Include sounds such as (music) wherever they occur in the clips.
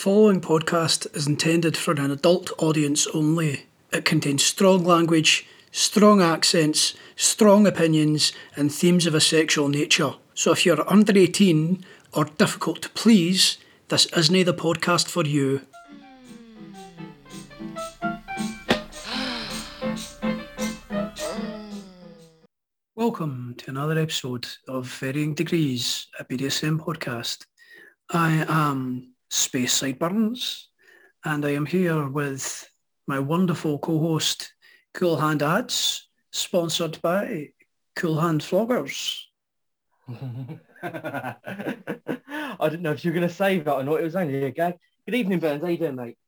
following podcast is intended for an adult audience only. It contains strong language, strong accents, strong opinions, and themes of a sexual nature. So if you're under 18 or difficult to please, this isn't the podcast for you. (sighs) Welcome to another episode of Varying Degrees, a BDSM podcast. I am Space Sideburns, and I am here with my wonderful co-host, Cool Hand Ads, sponsored by Cool Hand Floggers. (laughs) I didn't know if you were going to say that or not. It was only a gag. Good evening, Burns. How you doing, mate?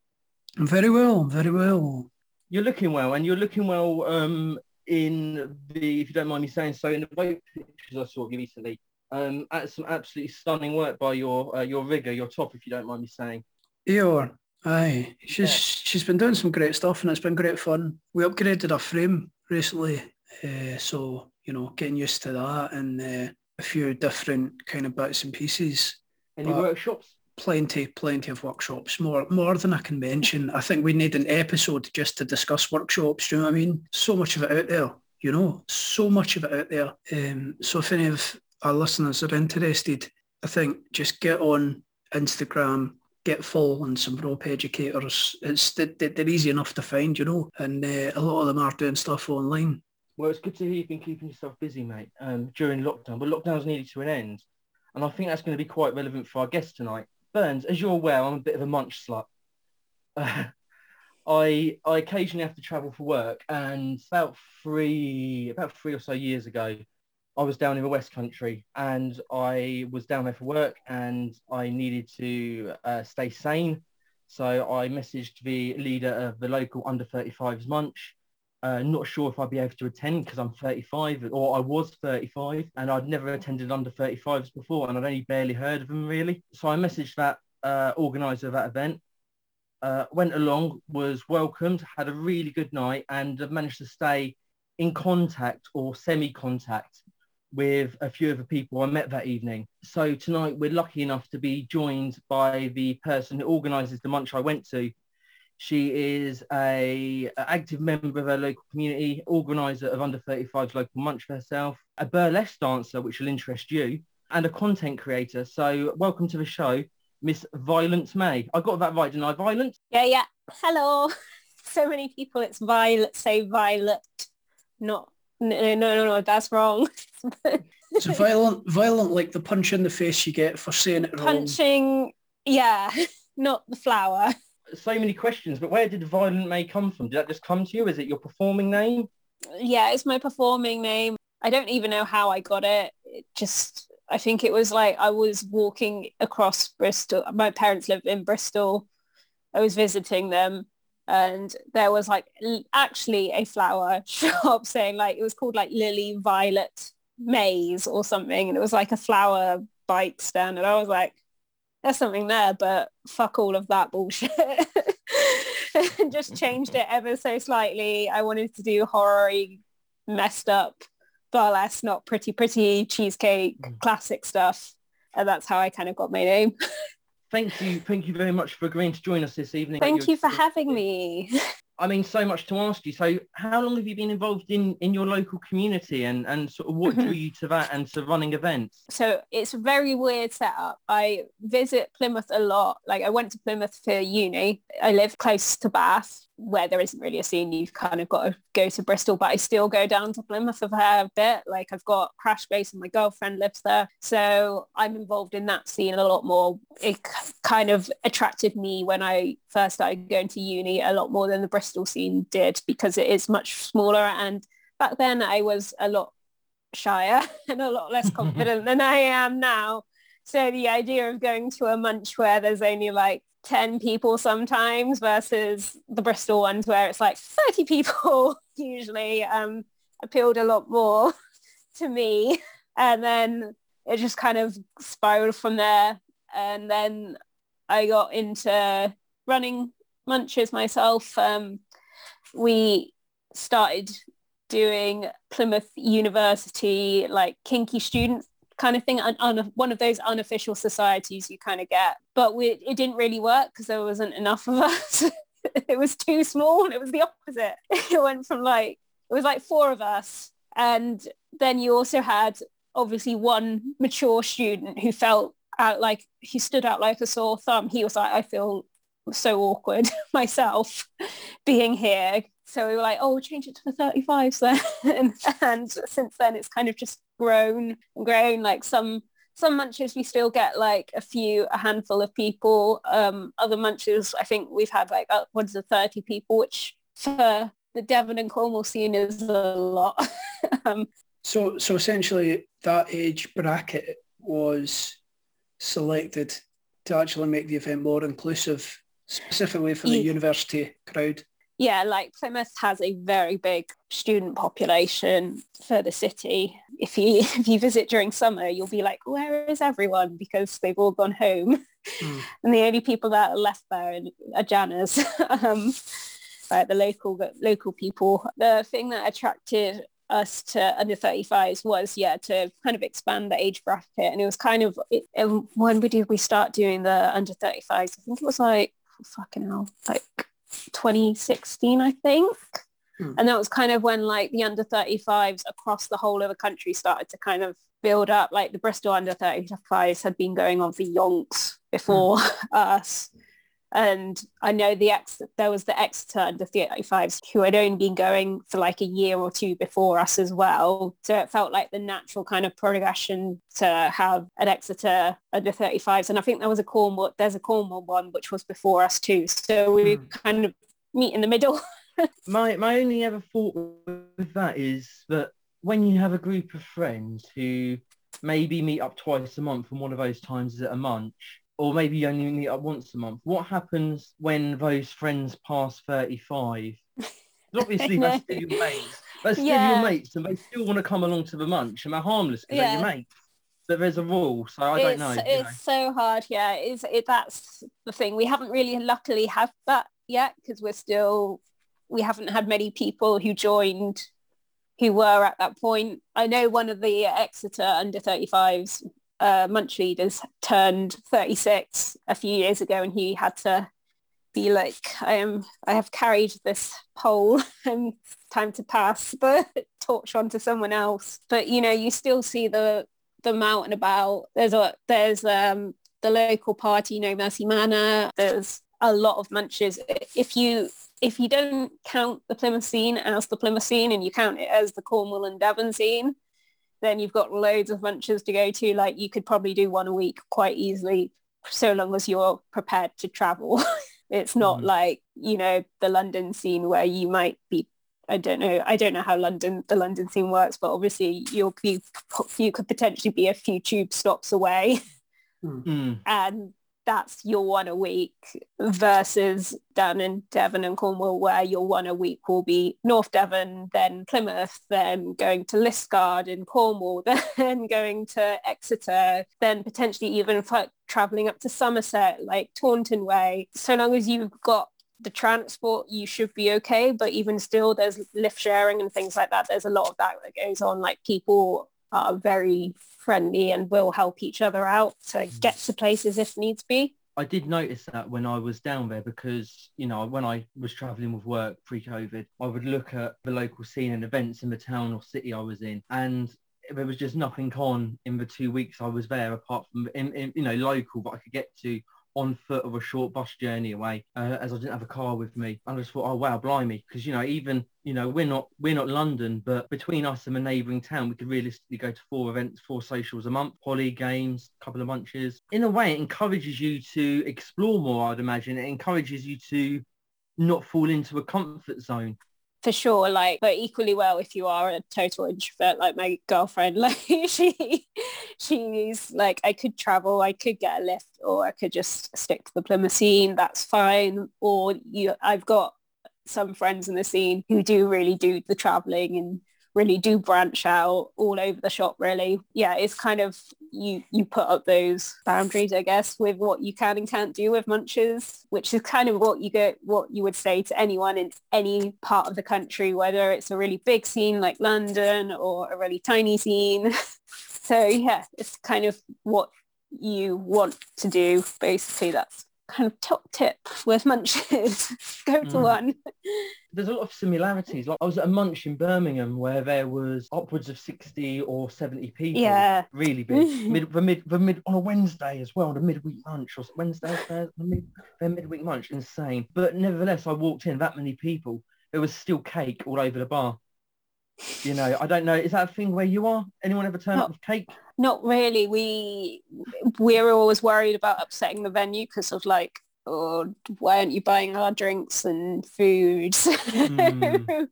I'm very well, very well. You're looking well, and you're looking well um, in the, if you don't mind me saying so, in the boat pictures I saw of you recently. Um, at some absolutely stunning work by your uh, your rigger, your top, if you don't mind me saying. Eeyore, aye, she's yeah. she's been doing some great stuff, and it's been great fun. We upgraded our frame recently, uh, so you know, getting used to that and uh, a few different kind of bits and pieces. Any but workshops? Plenty, plenty of workshops. More, more than I can mention. I think we need an episode just to discuss workshops. Do you know what I mean? So much of it out there. You know, so much of it out there. Um, so if any of our listeners are interested, I think just get on Instagram, get following some rope educators. It's they're easy enough to find, you know, and uh, a lot of them are doing stuff online. Well, it's good to hear you've been keeping yourself busy, mate, um, during lockdown. But lockdown's nearly to an end, and I think that's going to be quite relevant for our guest tonight. Burns, as you're aware, I'm a bit of a munch slut. Uh, (laughs) I I occasionally have to travel for work, and about three about three or so years ago, I was down in the West Country and I was down there for work and I needed to uh, stay sane. So I messaged the leader of the local under 35s munch. Uh, not sure if I'd be able to attend because I'm 35 or I was 35 and I'd never attended under 35s before and I'd only barely heard of them really. So I messaged that uh, organizer of that event, uh, went along, was welcomed, had a really good night and managed to stay in contact or semi-contact with a few of the people I met that evening. So tonight we're lucky enough to be joined by the person who organises the munch I went to. She is a, a active member of her local community, organiser of Under 35's local munch for herself, a burlesque dancer, which will interest you, and a content creator. So welcome to the show, Miss Violent May. I got that right, didn't I? Violent? Yeah, yeah. Hello. (laughs) So many people, it's Violet, say Violet, not no, no, no, no, that's wrong. it's (laughs) violent, violent like the punch in the face you get for saying it wrong. Punching, yeah, (laughs) not the flower. So many questions, but where did Violent May come from? Did that just come to you? Is it your performing name? Yeah, it's my performing name. I don't even know how I got it. it just, I think it was like I was walking across Bristol. My parents live in Bristol. I was visiting them and there was like actually a flower (laughs) shop saying like it was called like Lily Violet Maze or something. And it was like a flower bike stand. And I was like there's something there but fuck all of that bullshit. And (laughs) just changed it ever so slightly. I wanted to do horror messed up burlesque not pretty pretty cheesecake mm. classic stuff. And that's how I kind of got my name (laughs) thank you, thank you very much for agreeing to join us this evening. Thank you for having me. (laughs) I mean, so much to ask you. So how long have you been involved in, in your local community and, and sort of what drew mm-hmm. you to that and to running events? So it's a very weird setup. I visit Plymouth a lot. Like I went to Plymouth for uni. I live close to Bath where there isn't really a scene, you've kind of got to go to Bristol, but I still go down to Plymouth a fair bit. Like I've got Crash Base and my girlfriend lives there. So I'm involved in that scene a lot more. It kind of attracted me when I first started going to uni a lot more than the Bristol scene did because it is much smaller. And back then I was a lot shyer (laughs) and a lot less (laughs) confident than I am now. So the idea of going to a munch where there's only like 10 people sometimes versus the Bristol ones where it's like 30 people (laughs) usually um, appealed a lot more (laughs) to me. And then it just kind of spiraled from there. And then I got into running munches myself. Um, we started doing Plymouth University like kinky student kind of thing, un, un, one of those unofficial societies you kind of get. But we, it didn't really work because there wasn't enough of (laughs) us. it was too small. It was the opposite. (laughs) It went from like, it was like four of us. And then you also had obviously one mature student who felt out like, he stood out like a sore thumb. He was like, I feel so awkward (laughs) myself being here. So we were like, oh, we'll change it to the 35s then. and since then it's kind of just grown and grown. Like some some munches we still get like a few, a handful of people. Um, other munches, I think we've had like upwards of 30 people, which for the Devon and Cornwall scene is a lot. (laughs) um, so, so essentially that age bracket was selected to actually make the event more inclusive, specifically for the yeah. university crowd yeah, like Plymouth has a very big student population for the city. If you (laughs) if you visit during summer, you'll be like, where is everyone? Because they've all gone home. Mm. (laughs) and the only people that are left there are Janners, (laughs) um, like the local local people. The thing that attracted us to under 35s was yeah to kind of expand the age bracket and it was kind of it, when did we start doing the under 35s i think it was like fucking hell like 2016, I think. Hmm. And that was kind of when like the under 35s across the whole of the country started to kind of build up. Like the Bristol under 35s had been going on for yonks before hmm. (laughs) us. And I know the ex there was the Exeter under 35s who had only been going for like a year or two before us as well. So it felt like the natural kind of progression to have an Exeter under 35s. And I think there was a Cornwall, there's a Cornwall one which was before us too. So we mm. kind of meet in the middle. (laughs) my my only ever thought with that is that when you have a group of friends who maybe meet up twice a month and one of those times is at a munch or maybe you only meet up once a month. What happens when those friends pass 35? (laughs) Obviously, that's still your mates. That's still yeah. your mates, and they still want to come along to the munch, and they're harmless because yeah. they're your mates. But there's a rule, so I it's, don't know. It's know. so hard, yeah. It's it. That's the thing. We haven't really, luckily, have that yet because we're still. We haven't had many people who joined who were at that point. I know one of the Exeter under 35s uh, Munch leaders turned 36 a few years ago and he had to be like, I am, I have carried this pole (laughs) and time to pass the (laughs) torch on to someone else. But, you know, you still see the, them out and about. There's a, there's um, the local party, No Mercy Manor. There's a lot of munches. If you, if you don't count the Plymouth scene as the Plymouth scene and you count it as the Cornwall and Devon scene, then you've got loads of munches to go to. Like you could probably do one a week quite easily, so long as you're prepared to travel. (laughs) it's not mm. like, you know, the London scene where you might be I don't know. I don't know how London, the London scene works, but obviously you'll be, you could potentially be a few tube stops away. Mm. And that's your one a week versus down in Devon and Cornwall where your one a week will be North Devon, then Plymouth, then going to Liskeard in Cornwall, (laughs) then going to Exeter, then potentially even travelling up to Somerset, like Taunton Way. So long as you've got the transport, you should be okay. But even still, there's lift sharing and things like that. There's a lot of that that goes on. Like people are very friendly and will help each other out to mm. get to places if needs be. I did notice that when I was down there because, you know, when I was traveling with work pre-COVID, I would look at the local scene and events in the town or city I was in and there was just nothing on in the two weeks I was there apart from, in, in, you know, local that I could get to on foot or a short bus journey away uh, as I didn't have a car with me. I just thought, oh wow, blimey, because you know even you know we're not we're not London, but between us and a neighbouring town, we could realistically go to four events, four socials a month, poly games, a couple of munches. In a way, it encourages you to explore more. I'd imagine it encourages you to not fall into a comfort zone for sure like but equally well if you are a total introvert like my girlfriend (laughs) like she she's like I could travel I could get a lift or I could just stick to the Plymouth scene that's fine. Or you I've got some friends in the scene who do really do the traveling and really do branch out all over the shop really. Yeah it's kind of you you put up those boundaries, I guess, with what you can and can't do with munches, which is kind of what you get, what you would say to anyone in any part of the country, whether it's a really big scene like London or a really tiny scene. (laughs) so yeah, it's kind of what you want to do. Basically, that's kind of top tip with munches. (laughs) Go to mm. one. There's a lot of similarities. Like I was at a munch in Birmingham where there was upwards of 60 or 70 people. Yeah. Really big. (laughs) mid, the mid, the mid, on a Wednesday as well, the midweek munch or Wednesday, the mid, the midweek munch. Insane. But nevertheless, I walked in, that many people. There was still cake all over the bar. You know, I don't know. Is that a thing where you are? Anyone ever turn up with cake? Not really. We we're always worried about upsetting the venue because of like, oh, why aren't you buying our drinks and foods? (laughs) Mm.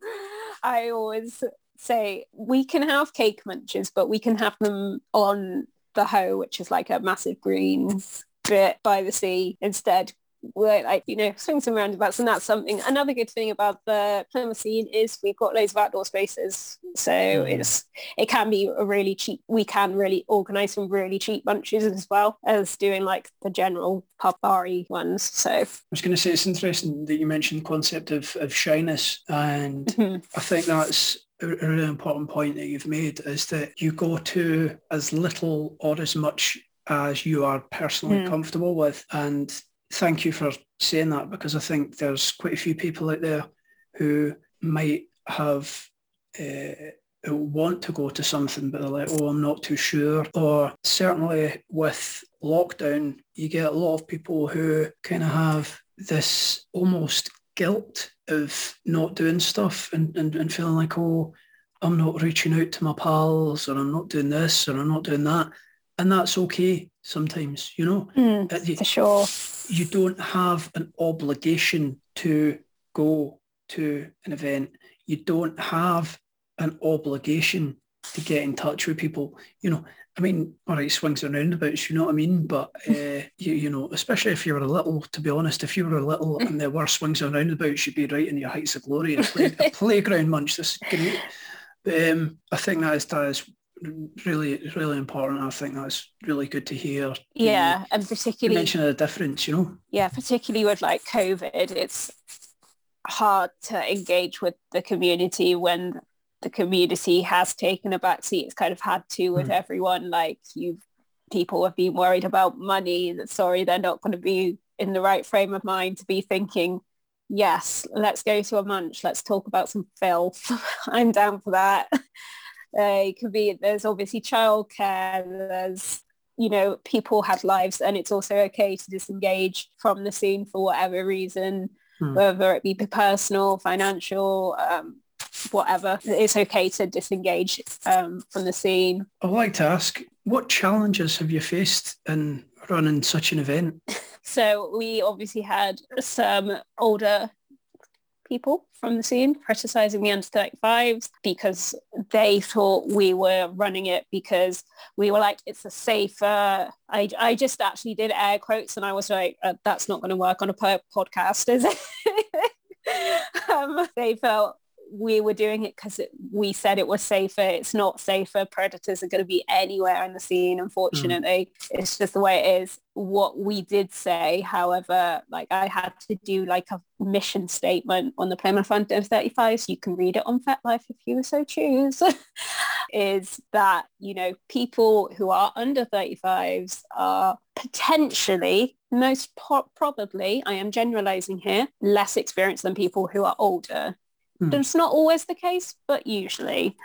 I always say we can have cake munches, but we can have them on the Hoe, which is like a massive green bit by the sea instead like you know (laughs) swings and roundabouts and that's something another good thing about the Plymouth scene is we've got loads of outdoor spaces so mm. it's it can be a really cheap we can really organize some really cheap munches as well as doing like the general pub ones so I was going to say it's interesting that you mentioned the concept of, of shyness and mm-hmm. I think that's a really important point that you've made is that you go to as little or as much as you are personally mm. comfortable with and thank you for saying that because I think there's quite a few people out there who might have uh, want to go to something but they're like, oh, I'm not too sure. Or certainly with lockdown, you get a lot of people who kind of have this almost guilt of not doing stuff and, and, and feeling like, oh, I'm not reaching out to my pals or I'm not doing this or I'm not doing that. And that's okay sometimes, you know. Mm, for sure you don't have an obligation to go to an event. You don't have an obligation to get in touch with people. You know, I mean, all right, swings and roundabouts, you know what I mean? But, uh, (laughs) you, you know, especially if you were a little, to be honest, if you were a little and there were swings and roundabouts, you'd be right in your heights of glory. A, play, a (laughs) playground munch, this is great. But um, I think that is, that is really really important. I think that's really good to hear. Yeah, and particularly mention the difference, you know. Yeah, particularly with like COVID, it's hard to engage with the community when the community has taken a back seat. It's kind of had to with mm. everyone. Like you, people have been worried about money. That sorry, they're not going to be in the right frame of mind to be thinking. Yes, let's go to a munch. Let's talk about some filth. (laughs) I'm down for that. Uh, it could be there's obviously childcare. There's you know people have lives, and it's also okay to disengage from the scene for whatever reason, hmm. whether it be personal, financial. Um, whatever it's okay to disengage um, from the scene i'd like to ask what challenges have you faced in running such an event (laughs) so we obviously had some older people from the scene criticizing the under 35s because they thought we were running it because we were like it's a safer I, I just actually did air quotes and I was like uh, that's not going to work on a podcast is it? (laughs) Um, they felt we were doing it because we said it was safer. It's not safer. Predators are going to be anywhere in the scene, unfortunately. Mm. It's just the way it is. What we did say, however, like I had to do like a mission statement on the Plymouth Under 35, so you can read it on FetLife if you so choose, (laughs) is that, you know, people who are under 35s are potentially most po- probably, I am generalizing here, less experienced than people who are older. Mm. That's not always the case, but usually.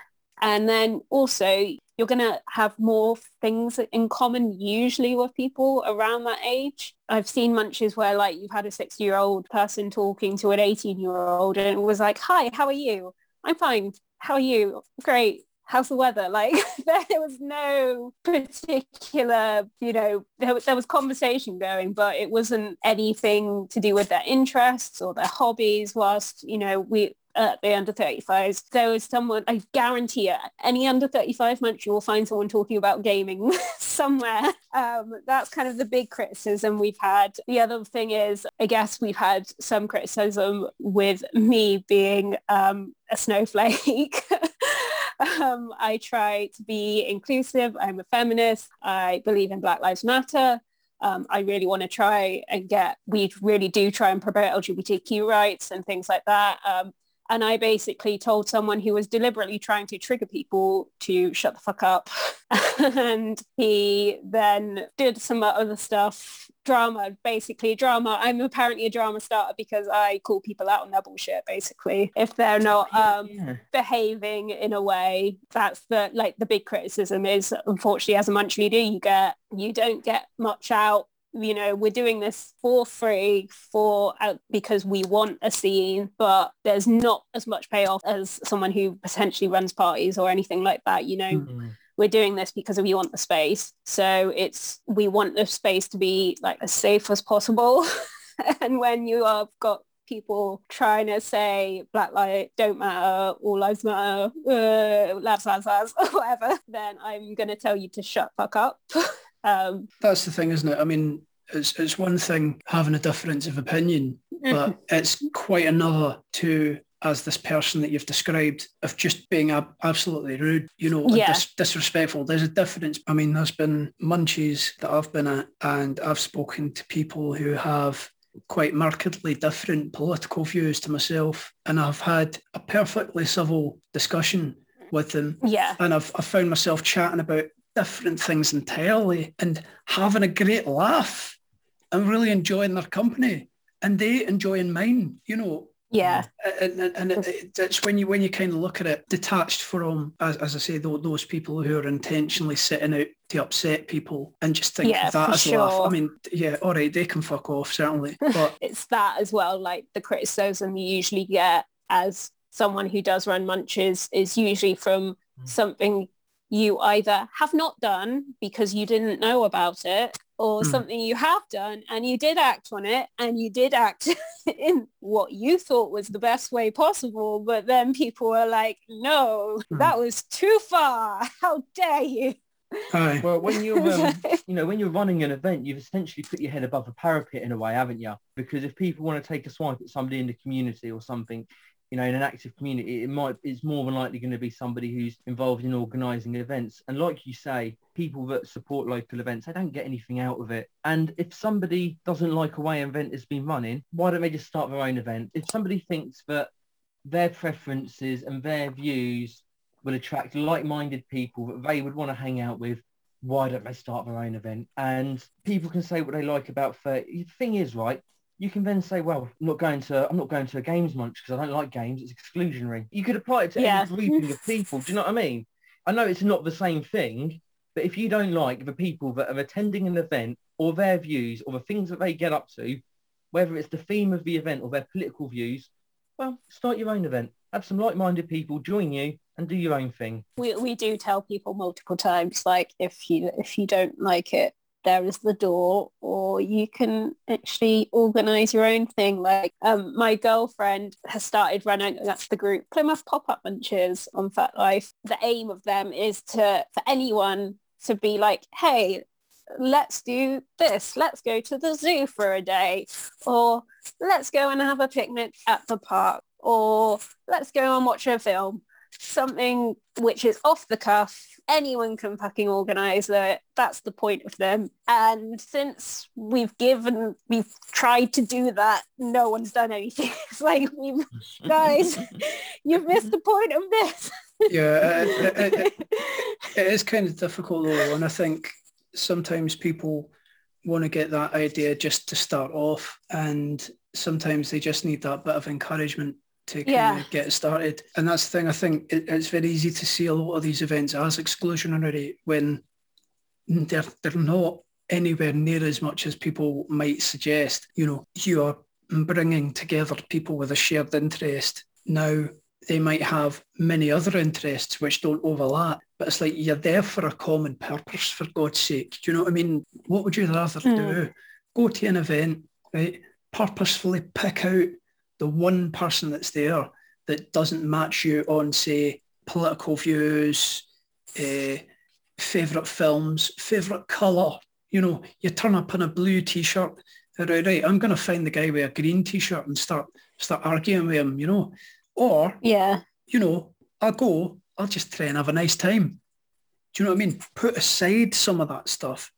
And then also you're going to have more things in common usually with people around that age. I've seen munches where like you've had a 60 year old person talking to an 18 year old and it was like, hi, how are you? I'm fine. How are you? Great. How's the weather? Like (laughs) there was no particular, you know, there, there was conversation going, but it wasn't anything to do with their interests or their hobbies whilst, you know, we, at the under 35s. There was someone, I guarantee it, any under 35 munch, you will find someone talking about gaming (laughs) somewhere. Um, that's kind of the big criticism we've had. The other thing is, I guess we've had some criticism with me being um, a snowflake. (laughs) um, I try to be inclusive. I'm a feminist. I believe in Black Lives Matter. Um, I really want to try and get, we really do try and promote LGBTQ rights and things like that. Um, and I basically told someone who was deliberately trying to trigger people to shut the fuck up. (laughs) and he then did some other stuff, drama, basically drama. I'm apparently a drama starter because I call people out on their bullshit, basically. If they're not um, behaving in a way, that's the, like the big criticism is, unfortunately, as a munch leader, you get, you don't get much out you know we're doing this for free for uh, because we want a scene but there's not as much payoff as someone who potentially runs parties or anything like that you know mm-hmm. we're doing this because we want the space so it's we want the space to be like as safe as possible (laughs) and when you have got people trying to say black lives don't matter, all lives matter, uh, labs, labs, labs, (laughs) whatever, then I'm going to tell you to shut fuck up. (laughs) Um, That's the thing, isn't it? I mean, it's, it's one thing having a difference of opinion, but it's quite another to as this person that you've described of just being ab- absolutely rude, you know, yeah. dis- disrespectful. There's a difference. I mean, there's been munchies that I've been at and I've spoken to people who have quite markedly different political views to myself and I've had a perfectly civil discussion with them. Yeah. And I've, I've found myself chatting about different things entirely and having a great laugh and really enjoying their company and they enjoying mine, you know. Yeah. And, and, and it, it's when you when you kind of look at it detached from, as, as I say, those people who are intentionally sitting out to upset people and just think yeah, that as sure. laugh. I mean, yeah, all right, they can fuck off, certainly. (laughs) But it's that as well, like the criticism you usually get as someone who does run munches is usually from mm. something you either have not done because you didn't know about it or mm. something you have done and you did act on it and you did act (laughs) in what you thought was the best way possible but then people were like no mm. that was too far how dare you Hi. Well, when you're, um, (laughs) you know, when you're running an event, you've essentially put your head above a parapet in a way, haven't you? Because if people want to take a swipe at somebody in the community or something, you know, in an active community, it might it's more than likely going to be somebody who's involved in organising events. And like you say, people that support local events, they don't get anything out of it. And if somebody doesn't like a way an event has been running, why don't they just start their own event? If somebody thinks that their preferences and their views will attract like-minded people that they would want to hang out with, why don't they start their own event? And people can say what they like about 30. The thing is, right, you can then say, well, I'm not going to, I'm not going to a games munch because I don't like games. It's exclusionary. You could apply it to yeah. any grouping of (laughs) people. Do you know what I mean? I know it's not the same thing, but if you don't like the people that are attending an event or their views or the things that they get up to, whether it's the theme of the event or their political views, well, start your own event. Have some like-minded people join you and do your own thing. We, we do tell people multiple times, like if you if you don't like it, there is the door or you can actually organize your own thing. Like um, my girlfriend has started running that's the group plymouth pop-up munches on FetLife the aim of them is to for anyone to be like hey let's do this. Let's go to the zoo for a day or let's go and have a picnic at the park or let's go and watch a film something which is off the cuff. Anyone can fucking organise it. That's the point of them. And since we've given, we've tried to do that, no one's done anything. (laughs) It's like, we've, guys, (laughs) you've missed the point of this. yeah, it, it, it, (laughs) it is kind of difficult though. And I think sometimes people want to get that idea just to start off and sometimes they just need that bit of encouragement to kind yeah. of get started. And that's the thing, I think it, it's very easy to see a lot of these events as exclusionary when they're, they're not anywhere near as much as people might suggest. You know, you are bringing together people with a shared interest. Now, they might have many other interests which don't overlap, but it's like you're there for a common purpose, for God's sake. Do you know what I mean? What would you rather mm. do? Go to an event, right? Purposefully pick out the one person that's there that doesn't match you on, say, political views, uh, favourite films, favourite colour. You know, you turn up in a blue t-shirt. Right, right, I'm going to find the guy with a green t-shirt and start start arguing with him, you know. Or, yeah, you know, I'll go I'll just try and have a nice time. Do you know what I mean? Put aside some of that stuff.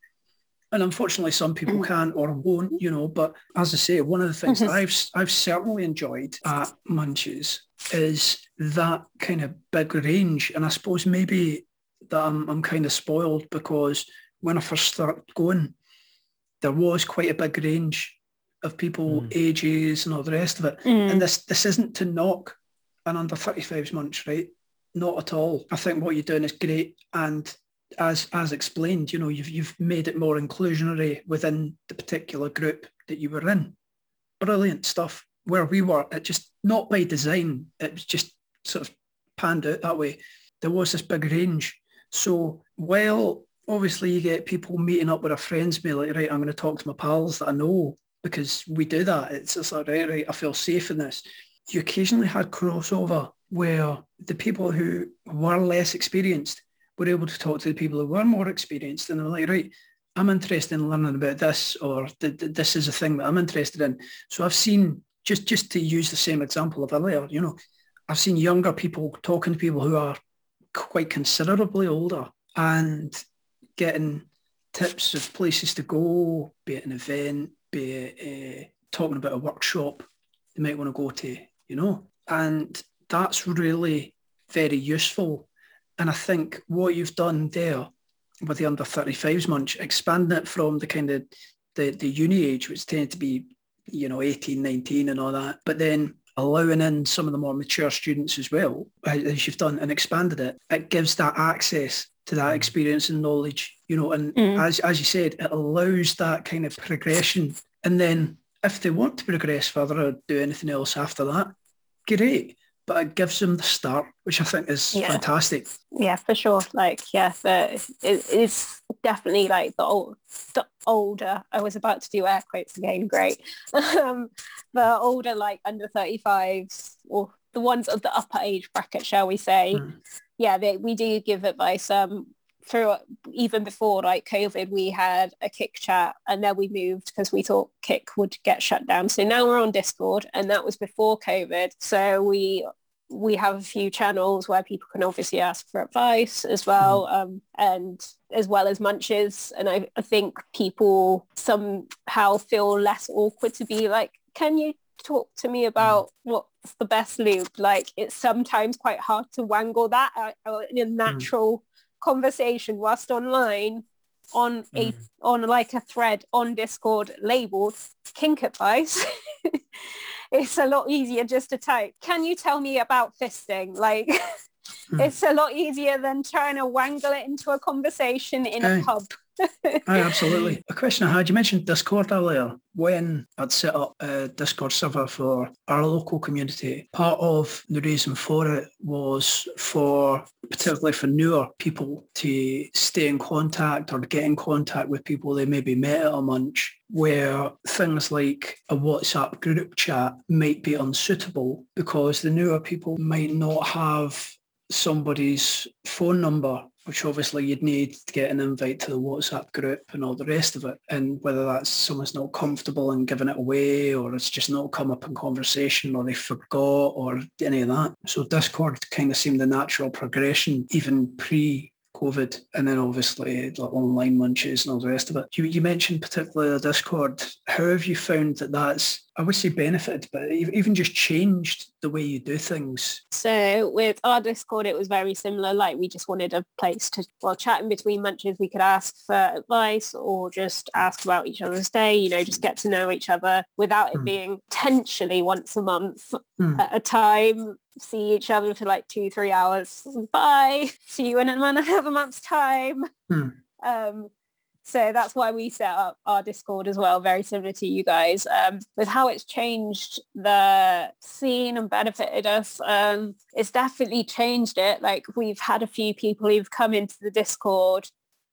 And unfortunately, some people mm. can't or won't, you know. But as I say, one of the things mm-hmm. that I've I've certainly enjoyed at Munches is that kind of big range. And I suppose maybe that I'm I'm kind of spoiled because when I first started going, there was quite a big range of people, mm. ages and all the rest of it. Mm. And this this isn't to knock an under 35s munch, right? Not at all. I think what you're doing is great. And as as explained, you know, you've you've made it more inclusionary within the particular group that you were in. Brilliant stuff. Where we were, it just not by design, it was just sort of panned out that way. There was this big range. So while obviously you get people meeting up with their friends, be like, right, I'm going to talk to my pals that I know because we do that. It's just like, right, right, I feel safe in this. You occasionally had crossover where the people who were less experienced were able to talk to the people who were more experienced and they're like, right, I'm interested in learning about this or this is a thing that I'm interested in. So I've seen, just, just to use the same example of earlier, you know, I've seen younger people talking to people who are quite considerably older and getting tips of places to go, be it an event, be it uh, talking about a workshop they might want to go to, you know. And that's really very useful and I think what you've done there with the under 35s munch, expanding it from the kind of the, the uni age, which tended to be, you know, 18, 19 and all that, but then allowing in some of the more mature students as well, as you've done and expanded it, it gives that access to that experience and knowledge, you know, and mm. as, as you said, it allows that kind of progression. And then if they want to progress further or do anything else after that, great but it gives them the start, which I think is yeah. fantastic. Yeah, for sure. Like, yeah, it, it's definitely like the, old, the older, I was about to do air quotes again, great. (laughs) um, the older, like under 35s, or the ones of the upper age bracket, shall we say, mm. yeah, they, we do give advice. Um, through even before like COVID, we had a Kik chat and then we moved because we thought Kik would get shut down. So now we're on Discord and that was before COVID. So we we have a few channels where people can obviously ask for advice as well mm. um, and as well as munches and I, I think people somehow feel less awkward to be like can you talk to me about mm. what's the best lube like it's sometimes quite hard to wangle that uh, uh in a mm. Conversation whilst online on a mm. on like a thread on Discord labeled kink advice, (laughs) it's a lot easier just to type, can you tell me about fisting? Like (laughs) mm. it's a lot easier than trying to wangle it into a conversation in a pub. Absolutely. A question I had, you mentioned Discord earlier. When I'd set up a Discord server for our local community, part of the reason for it was for, particularly for newer people to stay in contact or get in contact with people they maybe met at a munch where things like a WhatsApp group chat might be unsuitable because the newer people might not have somebody's phone number which obviously you'd need to get an invite to the WhatsApp group and all the rest of it. And whether that's someone's not comfortable in giving it away or it's just not come up in conversation or they forgot or any of that. So Discord kind of seemed the natural progression even pre COVID, and then obviously like online munches and all the rest of it. You, you mentioned particularly the Discord. How have you found that that's, I would say benefited, but even just changed the way you do things? So with our Discord, it was very similar. Like we just wanted a place to, while chatting between munches, we could ask for advice or just ask about each other's day, you know, just get to know each other without it mm. being potentially once a month mm. at a time see each other for like two, three hours. Bye. See you in another (laughs) month's time. Hmm. Um, so that's why we set up our Discord as well, very similar to you guys. Um, with how it's changed the scene and benefited us, um, it's definitely changed it. Like we've had a few people who've come into the Discord,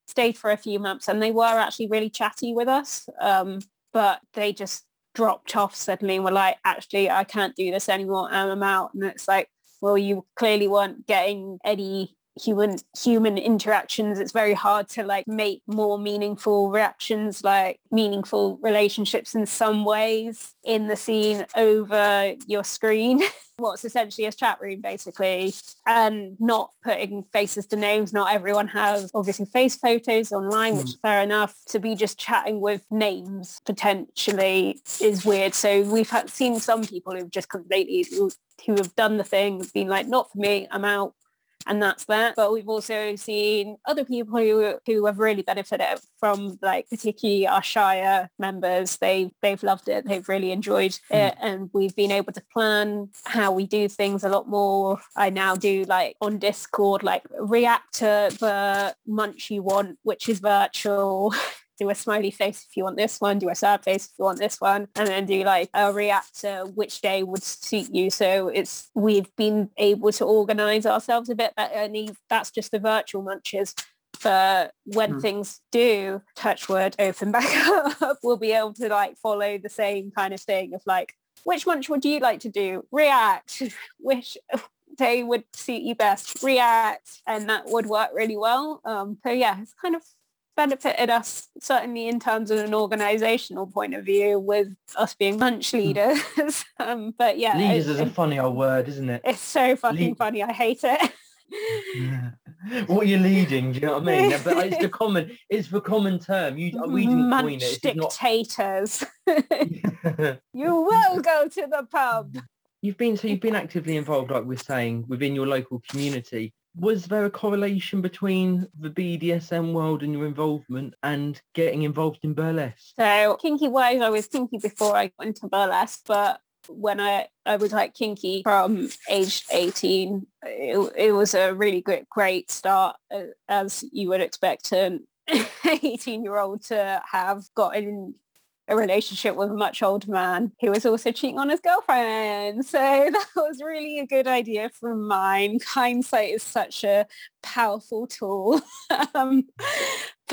stayed for a few months, and they were actually really chatty with us. Um, but they just dropped off suddenly and were like, actually, I can't do this anymore I'm out. And it's like, well, you clearly weren't getting any human human interactions it's very hard to like make more meaningful reactions like meaningful relationships in some ways in the scene over your screen. (laughs) What's essentially a chat room basically and not putting faces to names. Not everyone has obviously face photos online which hmm. is fair enough. To be just chatting with names potentially is weird. So we've had, seen some people who've just completely who have done the thing been like not for me i'm out and that's that. But we've also seen other people who who have really benefited from like particularly our Shire members. They they've loved it. They've really enjoyed hmm. it, and we've been able to plan how we do things a lot more. I now do like on Discord, like react to the munch you want, which is virtual. (laughs) do a smiley face if you want this one, do a sad face if you want this one, and then do like a react to which day would suit you. So it's we've been able to organize ourselves a bit better and that's just the virtual munches. But when mm. things do touch word open (laughs) back up, we'll be able to like follow the same kind of thing of like, which munch would you like to do? React. (laughs) Which day would suit you best? React. And that would work really well. Um, so yeah, it's kind of benefited us certainly in terms of an organizational point of view with us being munch hmm. leaders. (laughs) Um, but yeah leaders is a funny old word isn't it? It's so fucking funny i hate it. (laughs) What you're leading do you know what i mean? But it's the (laughs) common it's the common term. You we didn't munch coin it dictators not... you will go to the pub. You've been so you've been actively involved like we're saying within your local community was there a correlation between the BDSM world and your involvement and getting involved in burlesque? So kinky wise, I was kinky before I got into burlesque, but when I, I was like kinky from age 18, it, it was a really good, great start uh, as you would expect an (laughs) 18 year old to have gotten a relationship with a much older man who was also cheating on his girlfriend. So (laughs) that was really a good idea from mine. Hindsight is such a powerful tool. (laughs) um,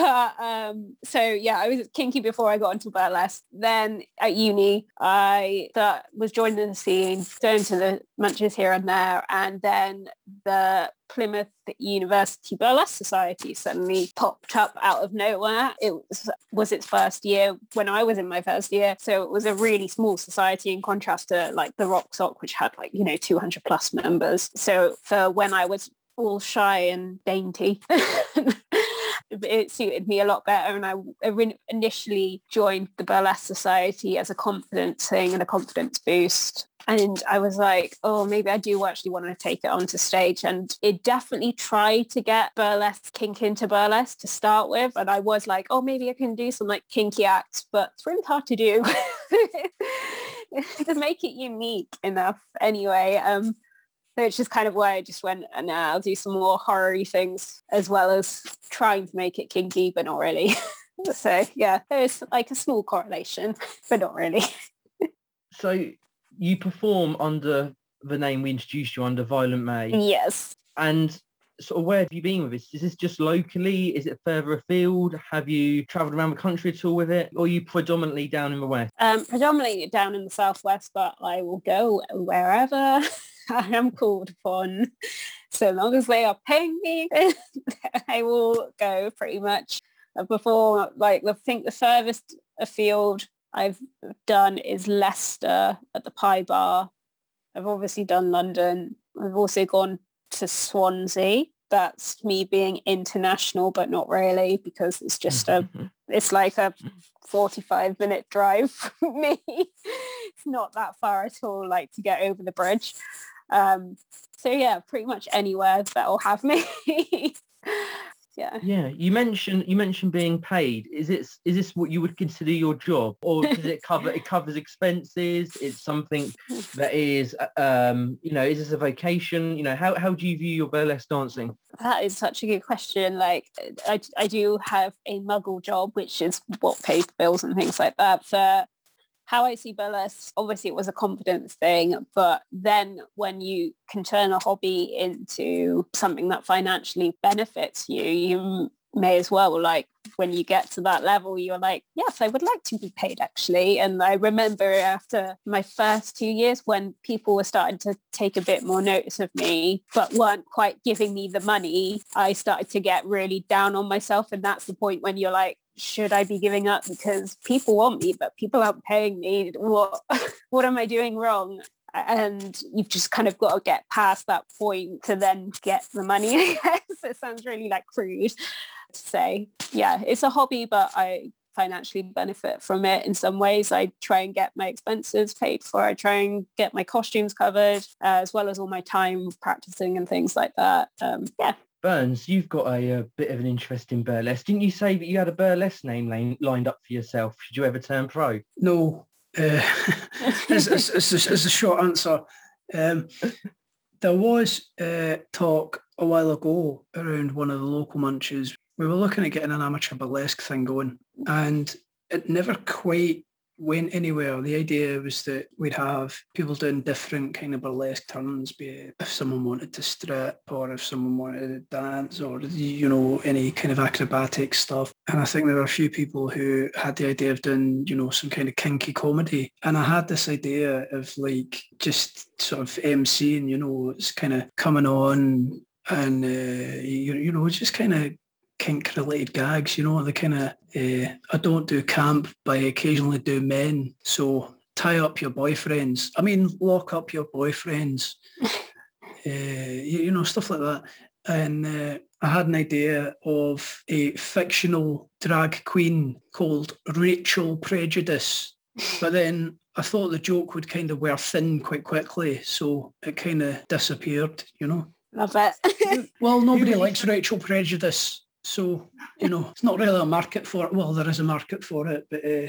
but um, so yeah, I was kinky before I got into burlesque. Then at uni, I was joining the scene, going to the munches here and there, and then the Plymouth University Burlesque Society suddenly popped up out of nowhere. It was, was its first year when I was in my first year. So it was a really small society in contrast to like the Rock Soc, which had like, you know, 200 plus members. So for when I was all shy and dainty. (laughs) it suited me a lot better and I initially joined the Burlesque Society as a confidence thing and a confidence boost and I was like oh maybe I do actually want to take it onto stage and it definitely tried to get burlesque kink into burlesque to start with and I was like oh maybe I can do some like kinky acts but it's really hard to do (laughs) to make it unique enough anyway um which is kind of why I just went and I'll do some more horror things as well as trying to make it kinky, but not really. (laughs) so yeah, there's like a small correlation, but not really. so you perform under the name we introduced you under Violent May. Yes. And sort of where have you been with this? Is this just locally? Is it further afield? Have you travelled around the country at all with it? Or are you predominantly down in the west? Um, predominantly down in the southwest, but I will go wherever. (laughs) I am called upon. So long as they are paying me, (laughs) I will go pretty much. Before, like, I think the furthest afield I've done is Leicester at the Pie Bar. I've obviously done London. I've also gone to Swansea. That's me being international, but not really because it's just a, mm-hmm, mm-hmm. it's like a mm-hmm. 45 minute drive (laughs) for me. it's not that far at all, like to get over the bridge. Um, so yeah, pretty much anywhere that'll have me. (laughs) yeah. Yeah. You mentioned you mentioned being paid. Is it is this what you would consider your job, or does it cover it covers expenses? It's something that is um you know is this a vocation? You know how how do you view your burlesque dancing? That is such a good question. Like I I do have a muggle job, which is what pays bills and things like that. For how I see burlesque, obviously it was a confidence thing, but then when you can turn a hobby into something that financially benefits you, you may as well like when you get to that level you're like yes i would like to be paid actually. And i remember after my first two years when people were starting to take a bit more notice of me but weren't quite giving me the money i started to get really down on myself. And that's the point when you're like should I be giving up because people want me, but people aren't paying me? What (laughs) what am I doing wrong? And you've just kind of got to get past that point to then get the money. (laughs) I guess it sounds really like crude to say. Yeah, it's a hobby, but I financially benefit from it in some ways. I try and get my expenses paid for. I try and get my costumes covered, uh, as well as all my time practicing and things like that. Um, yeah, Burns, you've got a, a, bit of an interest in burlesque. Didn't you say that you had a burlesque name lined up for yourself? Should you ever turn pro? No. Uh, (laughs) as, as, as, a short answer, um, there was uh, talk a while ago around one of the local munches. We were looking at getting an amateur burlesque thing going and it never quite went anywhere. The idea was that we'd have people doing different kind of burlesque turns, be it if someone wanted to strip or if someone wanted to dance or, you know, any kind of acrobatic stuff. And I think there were a few people who had the idea of doing, you know, some kind of kinky comedy. And I had this idea of like just sort of MCing, you know, it's kind of coming on and, uh, you, you know, just kind of kink related gags, you know, the kind of, uh, I don't do camp, but I occasionally do men. So tie up your boyfriends. I mean, lock up your boyfriends. uh, (laughs) you, you, know, stuff like that. And uh, I had an idea of a fictional drag queen called Rachel Prejudice. But (laughs) then I thought the joke would kind of wear thin quite quickly. So it kind of disappeared, you know. Love it. well, nobody (laughs) likes Rachel Prejudice. So, you know, it's not really a market for it. Well, there is a market for it, but uh,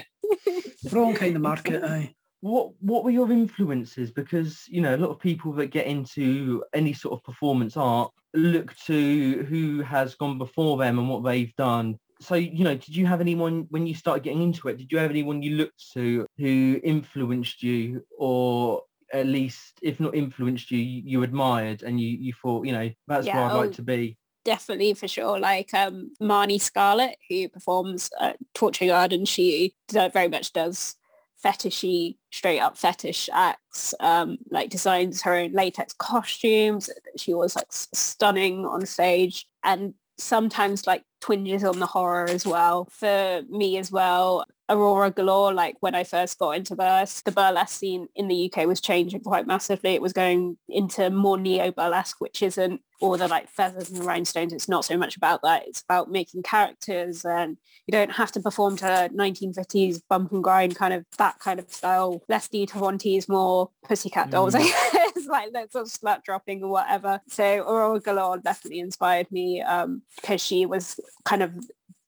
wrong kind of market, aye. What what were your influences? Because, you know, a lot of people that get into any sort of performance art look to who has gone before them and what they've done. So, you know, did you have anyone when you started getting into it, did you have anyone you looked to who influenced you or at least if not influenced you, you admired and you, you thought, you know, that's yeah, where I'd oh, like to be definitely for sure. Like um, Marnie Scarlett, who performs at Torture Garden, she very much does fetishy, straight up fetish acts, um, like designs her own latex costumes. She was like stunning on stage and sometimes like twinges on the horror as well. For me as well, Aurora Galore, like when I first got into burlesque, the burlesque scene in the UK was changing quite massively. It was going into more neo-burlesque, which isn't all the like feathers and rhinestones. It's not so much about that. It's about making characters and you don't have to perform to 1950s bump and grind kind of that kind of style. Less Dita Von Teese, more Pussycat Dolls, mm. It's (laughs) like sort of slut dropping or whatever. So Aurora Galore definitely inspired me um, because she was kind of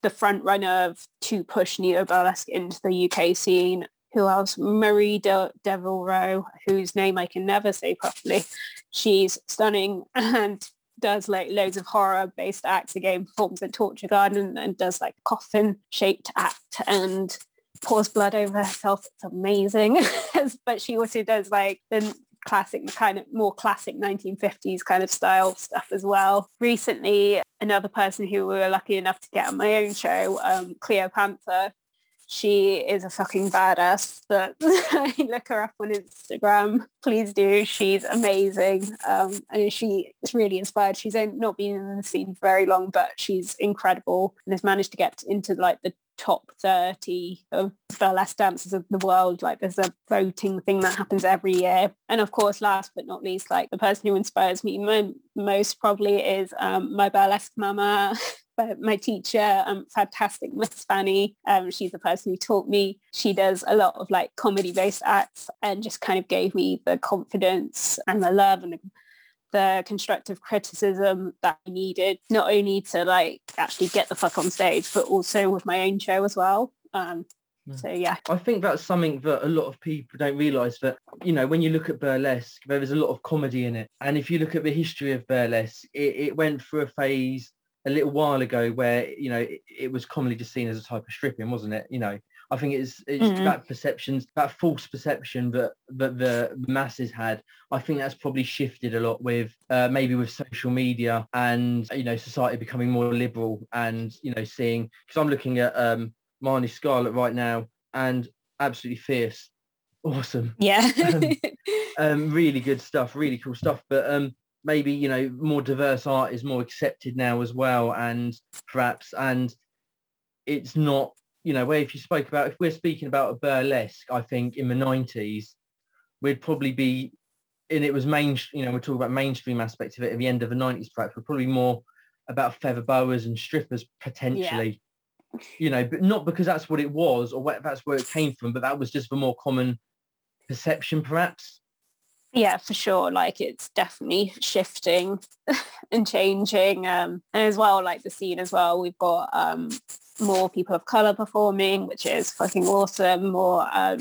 the front runner to push neo burlesque into the UK scene. Who else? Marie De- Devereaux, whose name I can never say properly. She's stunning (laughs) and does like loads of horror based acts again, performs at Torture Garden and does like coffin shaped act and pours blood over herself. It's amazing. (laughs) but she also does like the classic kind of more classic 1950s kind of style stuff as well. Recently, another person who we were lucky enough to get on my own show, um, Cleo Panther, she is a fucking badass. But (laughs) look her up on Instagram. Please do. She's amazing. Um, and she is really inspired. She's not been in the scene for very long, but she's incredible and has managed to get into like the top 30 of burlesque dancers of the world. Like there's a voting thing that happens every year. And of course, last but not least, like the person who inspires me most probably is um, my burlesque mama. (laughs) my teacher, um, fantastic (laughs) Miss Fanny. Um, she's the person who taught me. She does a lot of like comedy-based acts and just kind of gave me the confidence and the love and the the constructive criticism that I needed, not only to like actually get the fuck on stage, but also with my own show as well. Um, so yeah. I think that's something that a lot of people don't realise that, you know, when you look at burlesque, there is a lot of comedy in it. And if you look at the history of burlesque, it, it went through a phase a little while ago where, you know, it, it was commonly just seen as a type of stripping, wasn't it? You know, I think it's it's Mhm. that perceptions, that false perception that that the masses had. I think that's probably shifted a lot with uh, maybe with social media and you know society becoming more liberal and you know seeing because I'm looking at um, Marnie Scarlett right now and absolutely fierce, awesome Yeah. (laughs) (laughs) um, really good stuff, really cool stuff. But um, maybe you know more diverse art is more accepted now as well, and perhaps and it's not you know where if you spoke about if we're speaking about a burlesque, I think in the nineties we'd probably be and it was main you know we're talking about mainstream aspects of it at the end of the nineties perhaps we're probably more about feather boas and strippers potentially. You know, but not because that's what it was or what, that's where it came from, but that was just the more common perception, perhaps. Yeah, for sure. Like it's definitely shifting (laughs) and changing. Um, and as well, like the scene as well, we've got um, more people of color performing, which is fucking awesome. More um,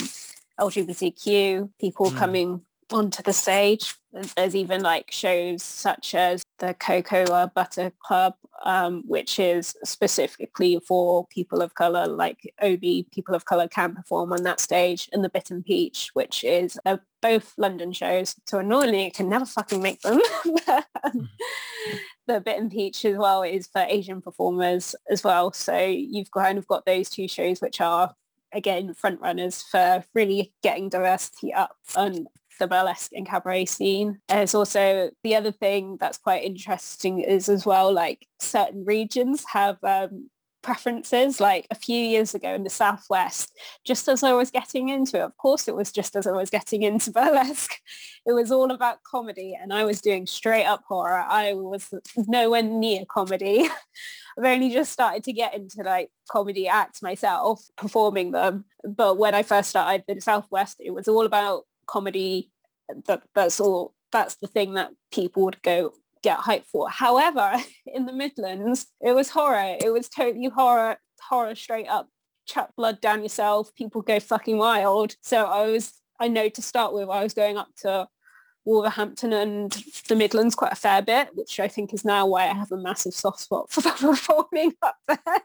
LGBTQ people Mm. coming onto the stage. There's even like shows such as the Cocoa Butter Club, um, which is specifically for people of color, like only people of color can perform on that stage, and the Bitten Peach, which is uh, both London shows. So annoyingly, I can never fucking make them. Um, (laughs) the Bitten Peach as well is for Asian performers as well. So you've kind of got those two shows, which are again front runners for really getting diversity up on the burlesque and cabaret scene. There's also the other thing that's quite interesting is as well like certain regions have um, preferences. Like a few years ago in the southwest, just as I was getting into it, of course it was just as I was getting into (laughs) burlesque. It was all about comedy, and I was doing straight up horror. I was nowhere near comedy. (laughs) I've only just started to get into like comedy acts myself, performing them. But when I first started in the Southwest, it was all about comedy. That that's all. That's the thing that people would go get hyped for. However, (laughs) in the Midlands, it was horror. It was totally horror, horror straight up. Chuck blood down yourself. People go fucking wild. So I was, I know to start with, I was going up to Wolverhampton and the Midlands quite a fair bit, which I think is now why I have a massive soft spot for (laughs) performing up there.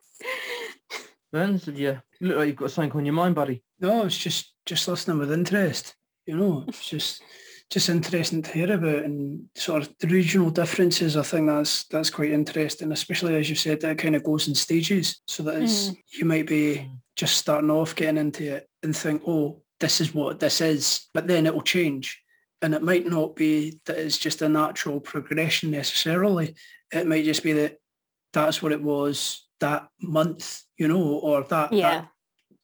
Burns, have you you look like you've got something on your mind, buddy? No, it's just just listening with interest. You know, it's just just interesting to hear about and sort of the regional differences. I think that's that's quite interesting, especially as you said, that it kind of goes in stages. So that it's, you might be Mm. just starting off getting into it and think, oh, this is what this is, but then it will change. And it might not be that it's just a natural progression necessarily. It might just be that that's what it was that month, you know, or that, Yeah.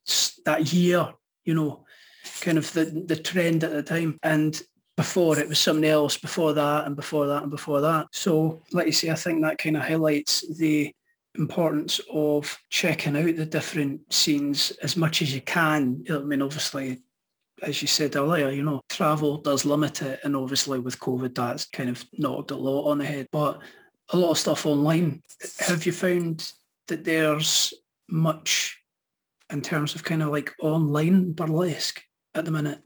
that that year, you know, kind of the the trend at the time. And before it was something else, before that and before that and before that. So like you say, I think that kind of highlights the importance of checking out the different scenes as much as you can. I mean, obviously, as you said earlier, you know, travel does limit it. And obviously with COVID, that's kind of knocked a lot on the head. But a lot of stuff online. Have you found that there's much in terms of kind of like online burlesque at the minute?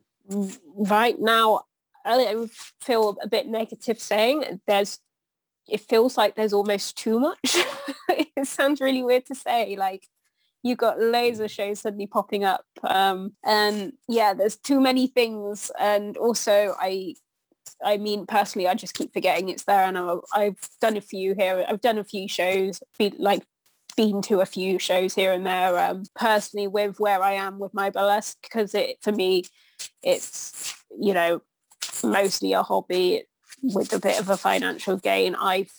right now I feel a bit negative saying there's it feels like there's almost too much. (laughs) it sounds really weird to say like you got loads of shows suddenly popping up um, and yeah there's too many things and also I I mean personally I just keep forgetting it's there and I, I've done a few here I've done a few shows like been to a few shows here and there um, personally with where I am with my burlesque because it for me it's you know mostly a hobby with a bit of a financial gain. I've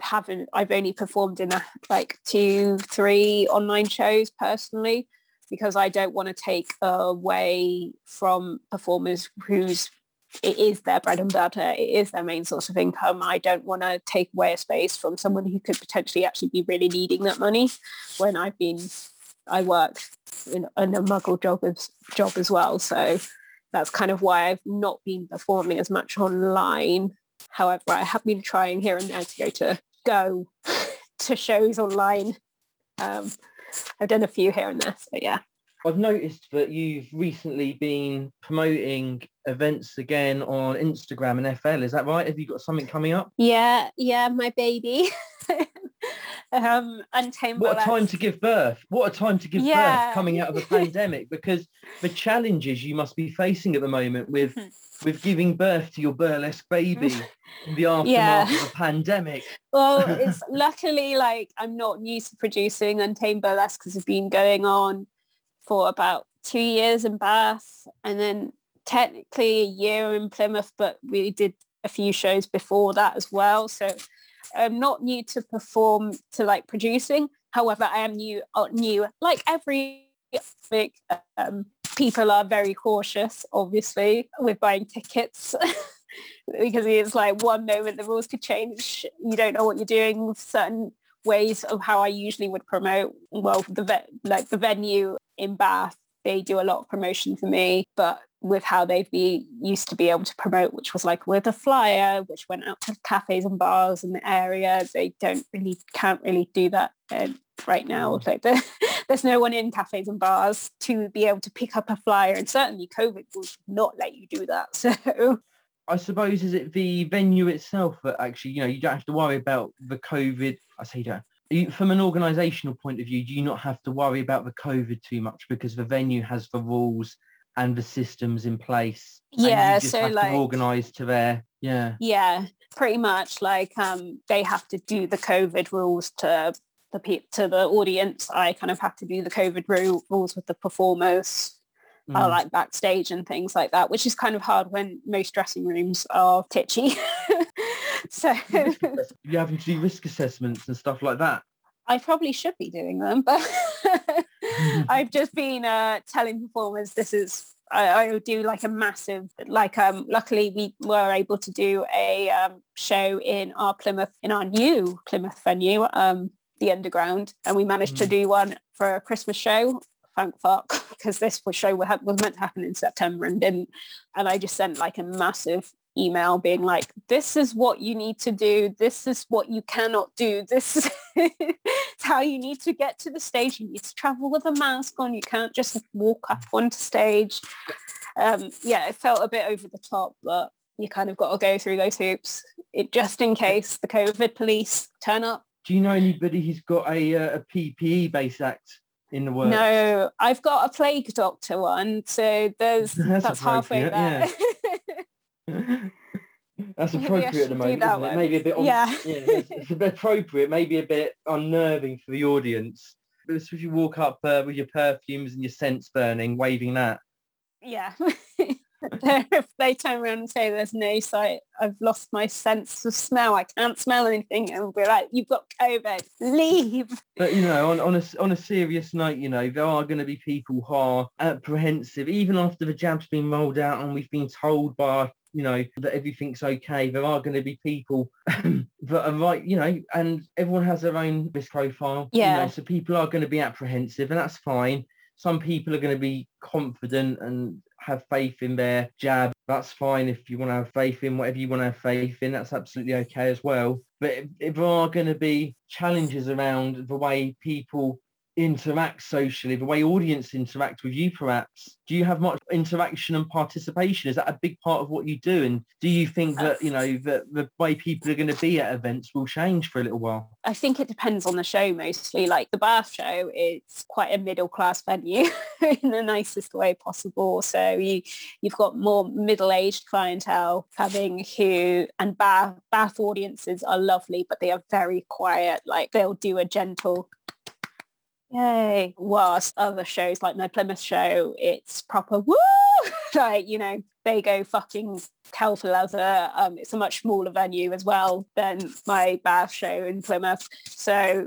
haven't i've only performed in a, like two three online shows personally because i don't want to take away from performers whose it is their bread and butter it is their main source of income i don't want to take away a space from someone who could potentially actually be really needing that money when i've been i work in, in a muggle job as job as well so that's kind of why I've not been performing as much online. However, I have been trying here and there to go to go (laughs) to shows online. Um, I've done a few here and there, so yeah. I've noticed that you've recently been promoting events again on Instagram and FL. Is that right? Have you got something coming up? Yeah, yeah, my baby. (laughs) um, Untamed What a time to give birth. What a time to give Yeah. birth coming out of a (laughs) pandemic because the challenges you must be facing at the moment with Hmm. with giving birth to your burlesque baby (laughs) in the aftermath Yeah. of a pandemic. Well, it's luckily like I'm not new to producing Untamed Burlesque because it's been going on for about two years in Bath and then technically a year in Plymouth, but we did a few shows before that as well. So I'm not new to perform to like producing. However, I am new, uh, new like every um, people are very cautious, obviously, with buying tickets. (laughs) because it's like one moment the rules could change. You don't know what you're doing with certain ways of how I usually would promote. Well, the ve- like the venue in Bath, they do a lot of promotion for me, but with how they've be used to be able to promote, which was like with a flyer, which went out to cafes and bars in the area. They don't really, can't really do that uh, right now. Like the, (laughs) there's no one in cafes and bars to be able to pick up a flyer, and certainly COVID will not let you do that. (laughs) So I suppose is it the venue itself that actually, you know, you don't have to worry about the COVID. I say you don't. You, from an organisational point of view, do you not have to worry about the COVID too much because the venue has the rules and the systems in place? and Yeah, so like- to organise to their yeah. Yeah, pretty much. Like um, they have to do the COVID rules to the pe- to the audience. I kind of have to do the COVID rules with the performers, uh, Mm. like backstage and things like that, which is kind of hard when most dressing rooms are titchy. (laughs) so you having to do risk assessments and stuff like that. I probably should be doing them, but (laughs) (laughs) I've just been uh, telling performers this is I, I do like a massive like um luckily we were able to do a um, show in our Plymouth in our new Plymouth venue um the underground and we managed to Mm. do one for a Christmas show thank fuck (laughs) because this was show was meant to happen in September and didn't. And I just sent like a massive email being like this is what you need to do. This is what you cannot do. This (laughs) is how you need to get to the stage. You need to travel with a mask on. You can't just walk up onto stage. Um yeah it felt a bit over the top but you kind of got to go through those hoops. It just in case the covid police turn up. Do you know anybody who's got a, uh, a PPE based act in the works? no i've got a plague doctor one so there's (laughs) That's that's, halfway there (laughs) That's appropriate at the moment, isn't it? Maybe a bit on, Yeah. it's, it's a bit appropriate, maybe a bit unnerving for the audience. But if you walk up uh, with your perfumes and your scents burning, waving that. yeah (laughs) if they turn around and say there's no sight i've lost my sense of smell i can't smell anything and we're like you've got covid leave But you know, on, on a on a serious note, you know, there are going to be people who are apprehensive, even after the jab's been rolled out and we've been told by you know that everything's okay. There are going to be people (clears throat) that are right, you know, and everyone has their own risk profile. you Yeah. know, so people are going to be apprehensive, and that's fine. Some people are going to be confident and have faith in their jab. That's fine if you want to have faith in whatever you want to have faith in. That's absolutely okay as well. But if, if there are going to be challenges around the way people interact socially, the way audience interact with you perhaps, do you have much interaction and participation? Is that a big part of what you do? And do you think that, you know, that the way people are going to be at events will change for a little while? I think it depends on the show mostly. Like the Bath show, it's quite a middle class venue (laughs) in the nicest way possible. So you you've got more middle aged clientele coming who and Bath Bath audiences are lovely, but they are very quiet. Like they'll do a gentle Yay. Whilst other shows like my Plymouth show, it's proper woo (laughs) like, you know, they go fucking hell for leather. Um, it's a much smaller venue as well than my Bath show in Plymouth. So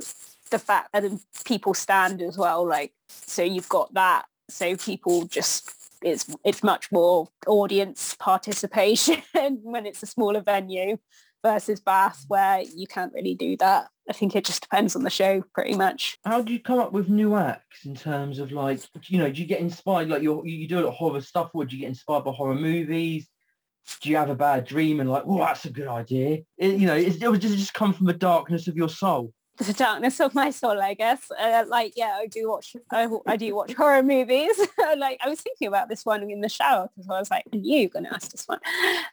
the fact that people stand as well, like, so you've got that. So people just, it's, it's much more audience participation (laughs) when it's a smaller venue versus Bath where you can't really do that. I think it just depends on the show pretty much. How do you come up with new acts in terms of like, you know, do you get inspired, like you you do a lot of horror stuff or do you get inspired by horror movies? Do you have a bad dream and like, oh, that's a good idea? It, you know, is, or does it just come from the darkness of your soul? The darkness of my soul, I guess. Uh, like, yeah, I do watch, I, I do watch horror movies. (laughs) like, I was thinking about this one in the shower because I was like, you going to ask this one.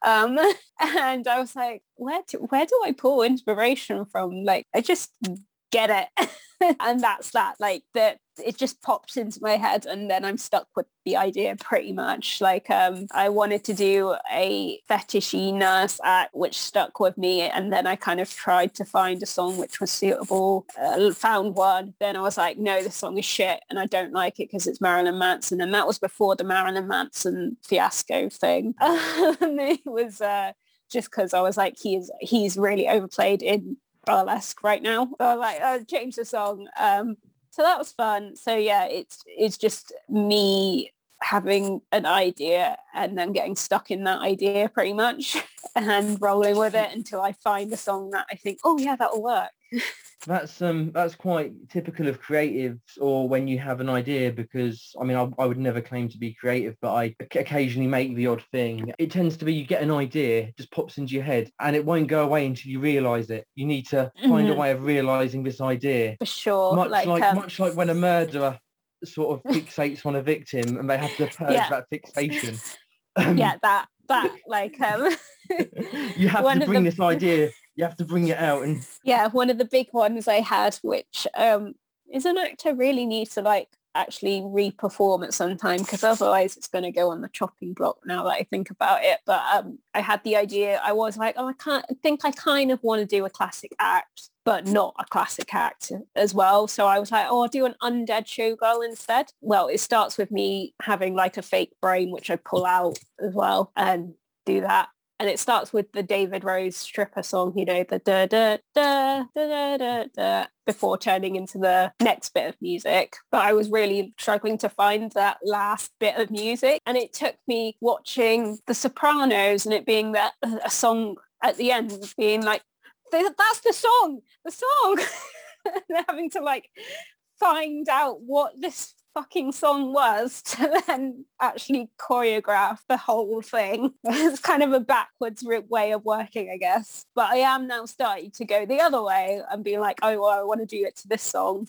Um, (laughs) and I was like, where do, where do I pull inspiration from? Like, I just get it. (laughs) and that's that like that it just pops into my head and then I'm stuck with the idea pretty much. Like um I wanted to do a fetishy nurse act which stuck with me and then I kind of tried to find a song which was suitable uh, found one. Then I was like no this song is shit and I don't like it because it's Marilyn Manson. And that was before the Marilyn Manson fiasco thing. (laughs) It was uh just because I was like he's he's really overplayed in burlesque right now. I like I changed the song. Um, so that was fun. So yeah, it's it's just me having an idea and then getting stuck in that idea pretty much (laughs) and rolling with it until I find a song that I think, oh yeah, that'll work. That's um that's quite typical of creatives or when you have an idea because I mean I, I would never claim to be creative but I occasionally make the odd thing it tends to be you get an idea just pops into your head and it won't go away until you realize it you need to find mm-hmm. a way of realizing this idea for sure much like, like um... much like when a murderer sort of fixates on a victim and they have to (laughs) purge yeah. that fixation (laughs) yeah that that (laughs) like um you have to bring the... this idea you have to bring it out and yeah one of the big ones i had which um is an actor really needs to like actually re-perform at some time because otherwise it's going to go on the chopping block now that I think about it. But um, I had the idea, I was like, oh, I can't I think I kind of want to do a classic act, but not a classic act as well. So I was like, oh, I'll do an undead showgirl instead. Well, it starts with me having like a fake brain, which I pull out as well and do that and it starts with the David Rose stripper song, you know, the da da da da da da da before turning into the next bit of music. But I was really struggling to find that last bit of music. And it took me watching The Sopranos and it being that a song at the end being like, that's the song, the song. (laughs) and having to like find out what this fucking song was (laughs) to then actually choreograph the whole thing. (laughs) It's kind of a backwards way of working, I guess. But I am now starting to go the other way and be like, oh, well, I want to do it to this song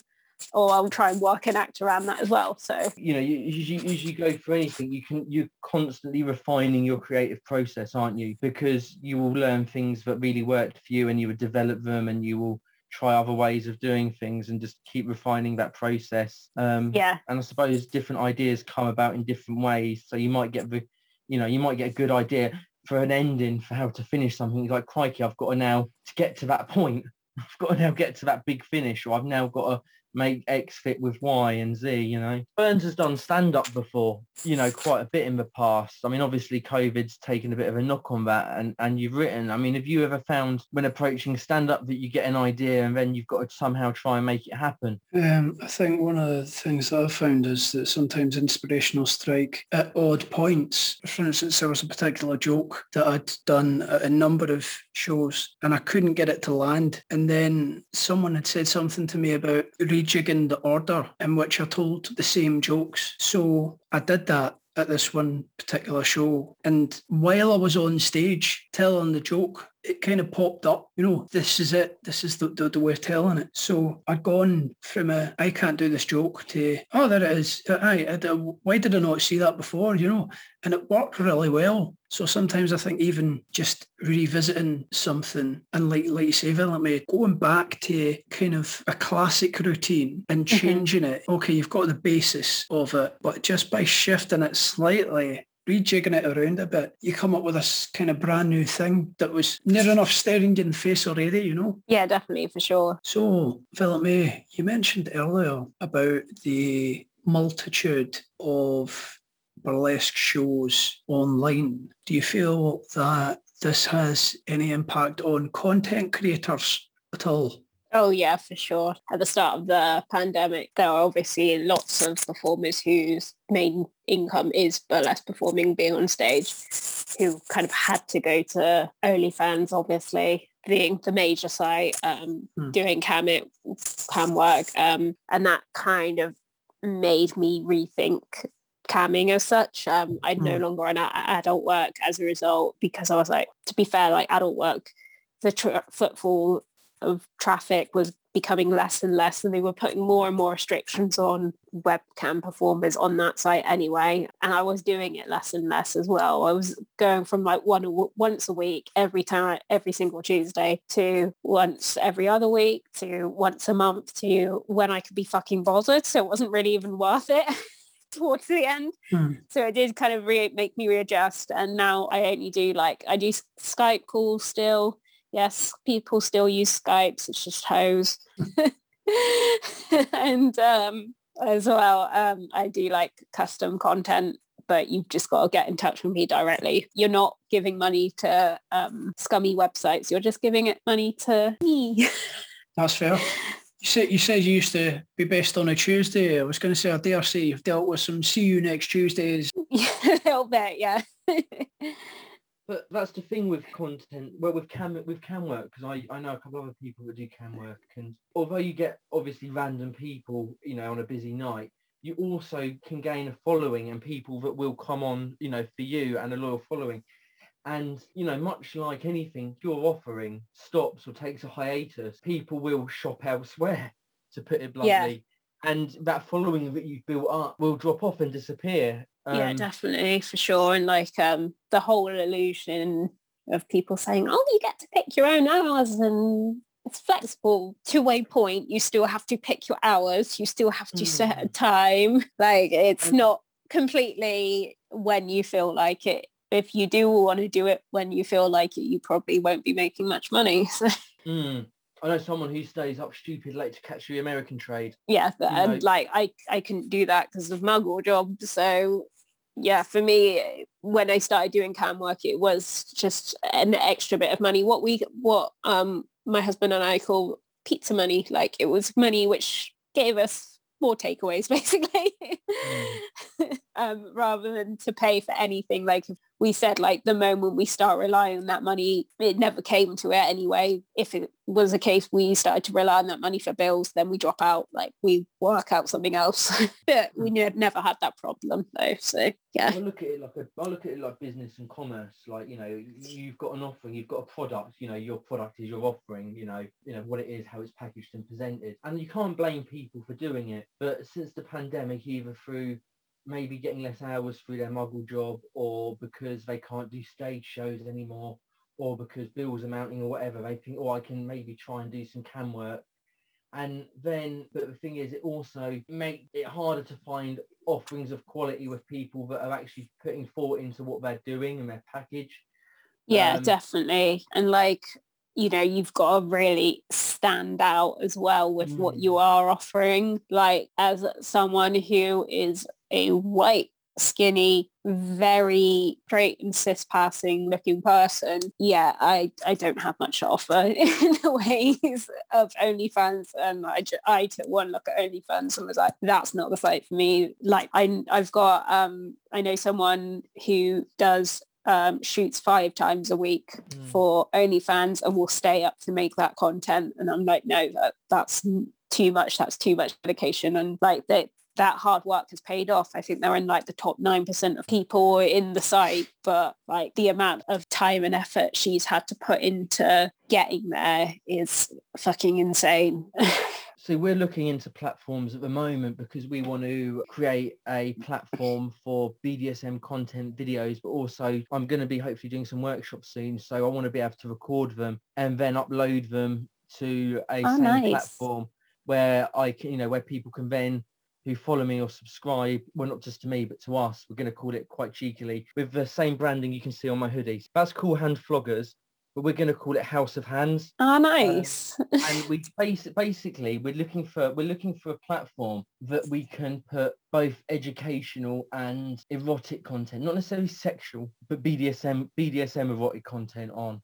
or I'll try and work an act around that as well. So you know, you, you, you go for anything, you can you're constantly refining your creative process, aren't you? Because you will learn things that really worked for you, and you will develop them, and you will try other ways of doing things and just keep refining that process. Um, yeah. And I suppose different ideas come about in different ways. So you might get the, you know, you might get a good idea for an ending for how to finish something. Like, crikey, I've got to now to get to that point. (laughs) I've got to now get to that big finish, or I've now got to make X fit with Y and Z, you know. Burns has done stand-up before, you know, quite a bit in the past. I mean, obviously COVID's taken a bit of a knock on that and, and you've written, I mean, have you ever found when approaching stand-up that you get an idea and then you've got to somehow try and make it happen? Um, I think one of the things that I've found is that sometimes inspiration will strike at odd points. For instance, there was a particular joke that I'd done at a number of shows and I couldn't get it to land. And then someone had said something to me about rejigging the order in which I told the same jokes. So I did that at this one particular show. And while I was on stage telling the joke, it kind of popped up, you know, this is it. This is the, the, the, way of telling it. So I'd gone from a, I can't do this joke to, oh, there it is. I, I, why did I not see that before, you know? And it worked really well. So sometimes I think even just revisiting something and like, like you say, Violet May, going back to kind of a classic routine and mm-hmm. changing mm-hmm. it. Okay, you've got the basis of it, but just by shifting it slightly, rejigging it around a bit, you come up with this kind of brand new thing that was near enough staring you in the face already, you know? Yeah, definitely, for sure. So, Violet May, you mentioned earlier about the multitude of burlesque shows online. Do you feel that this has any impact on content creators at all? Oh yeah, for sure. At the start of the pandemic, there are obviously lots of performers whose main income is burlesque performing, being on stage, who kind of had to go to OnlyFans, obviously, being the major site, um, hmm. doing cam it, cam work, um, and that kind of made me rethink camming as such. Um, I no hmm. longer an adult work as a result because I was like, to be fair, like adult work, the footfall of traffic was becoming less and less and they were putting more and more restrictions on webcam performers on that site anyway. And I was doing it less and less as well. I was going from like one once a week every time every single Tuesday to once every other week to once a month to when I could be fucking bothered. So it wasn't really even worth it (laughs) towards the end. Hmm. so it did kind of re- make me readjust. And now I only do like I do Skype calls still yes, people still use Skypes. It's just hose. (laughs) and um, as well, um, I do like custom content, but you've just got to get in touch with me directly. You're not giving money to um, scummy websites. You're just giving it money to me. (laughs) That's fair. You said you said you used to be best on a Tuesday. I was going to say, I dare say you've dealt with some see you next Tuesdays. (laughs) a little bit, yeah. But that's the thing with content. Well, with cam with cam work, because I, I know a couple of other people that do cam work, and although you get obviously random people, you know, on a busy night, you also can gain a following and people that will come on, you know, for you and a loyal following. And you know, much like anything, your offering stops or takes a hiatus, people will shop elsewhere, to put it bluntly. Yeah and that following that you've built up will drop off and disappear um, yeah, definitely for sure. And like um, the whole illusion of people saying, "Oh, you get to pick your own hours," and it's flexible. To a point, you still have to pick your hours. You still have to mm. set a mm. time. Like it's okay. not completely when you feel like it. If you do want to do it when you feel like it, you probably won't be making much money. (laughs) So. Mm. I know someone who stays up stupid late to catch the American trade. Yeah, and know. like I, I couldn't do that because of muggle job. So yeah, for me, when I started doing cam work, it was just an extra bit of money. What we, what um, my husband and I call pizza money. Like it was money which gave us more takeaways (laughs) basically mm. (laughs) um, rather than to pay for anything like we said like the moment we start relying on that money it never came to it anyway. If it was a case we started to rely on that money for bills then we drop out like we work out something else. (laughs) But we mm. never had that problem though so yeah. I look at it like a, I look at it like business and commerce like you know you've got an offering you've got a product you know your product is your offering you know you know what it is how it's packaged and presented. And you can't blame people for doing it but since the pandemic either through maybe getting less hours through their muggle job or because they can't do stage shows anymore or because bills are mounting or whatever they think oh i can maybe try and do some cam work. And then but the thing is it also makes it harder to find offerings of quality with people that are actually putting thought into what they're doing and their package. Yeah um, definitely. And like you know you've got to really stand out as well with mm. what you are offering. Like as someone who is a white skinny very straight and cis passing looking person yeah i i don't have much to offer (laughs) in the ways of onlyfans and i i took one look at onlyfans and was like that's not the site for me like i i've got um i know someone who does um, shoots five times a week mm. for OnlyFans and will stay up to make that content. And I'm like, no, that, that's too much. That's too much dedication. And like that, that hard work has paid off. I think they're in like the top 9% of people in the site, but like the amount of time and effort she's had to put into getting there is fucking insane. (laughs) So we're looking into platforms at the moment because we want to create a platform for BDSM content videos, but also I'm going to be hopefully doing some workshops soon. So I want to be able to record them and then upload them to a oh, same nice. platform where I can, you know, where people can then who follow me or subscribe, well, not just to me, but to us, we're going to call it quite cheekily, with the same branding you can see on my hoodies. That's cool hand floggers but we're going to call it House of Hands. Ah, oh, nice. Um, and we (laughs) basi- basically we're looking for we're looking for a platform that we can put both educational and erotic content, not necessarily sexual, but BDSM BDSM erotic content on.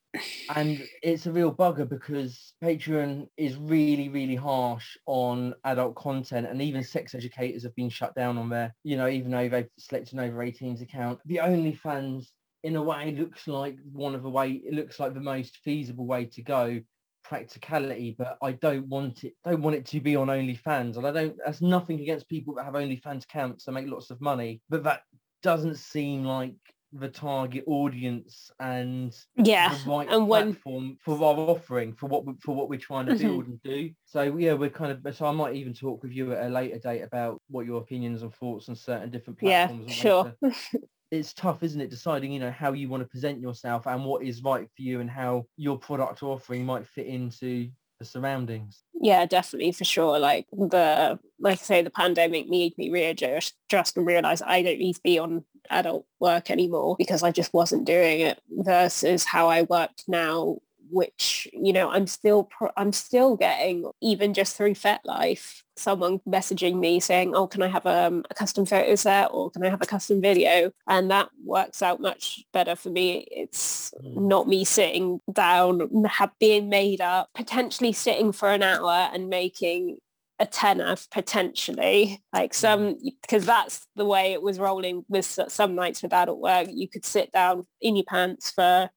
And it's a real bugger because Patreon is really really harsh on adult content, and even sex educators have been shut down on there. You know, even though they've selected an over 18s account, the OnlyFans in a way looks like one of the way it looks like the most feasible way to go practicality but i don't want it don't want it to be on onlyfans and i don't that's nothing against people that have onlyfans accounts that make lots of money but that doesn't seem like the target audience and yeah the right and when- platform for our offering for what we, for what we're trying to Mhm. build and do. So yeah, we're kind of so I might even talk with you at a later date about what your opinions and thoughts on certain different Yeah, platforms. ways sure. (laughs) it's tough, isn't it, deciding you know how you want to present yourself and what is right for you and how your product offering might fit into the surroundings. yeah definitely for sure like the like i say the pandemic made me readjust just and realize i don't need to be on adult work anymore because i just wasn't doing it versus how i worked now which you know i'm still pro- i'm still getting even just through FetLife someone messaging me saying oh can i have um, a custom photo set or can i have a custom video? And that works out much better for me. It's Mm. not me sitting down have being made up potentially sitting for an hour and making a tenner potentially. Like some because that's the way it was rolling with some nights with adult work. You could sit down in your pants for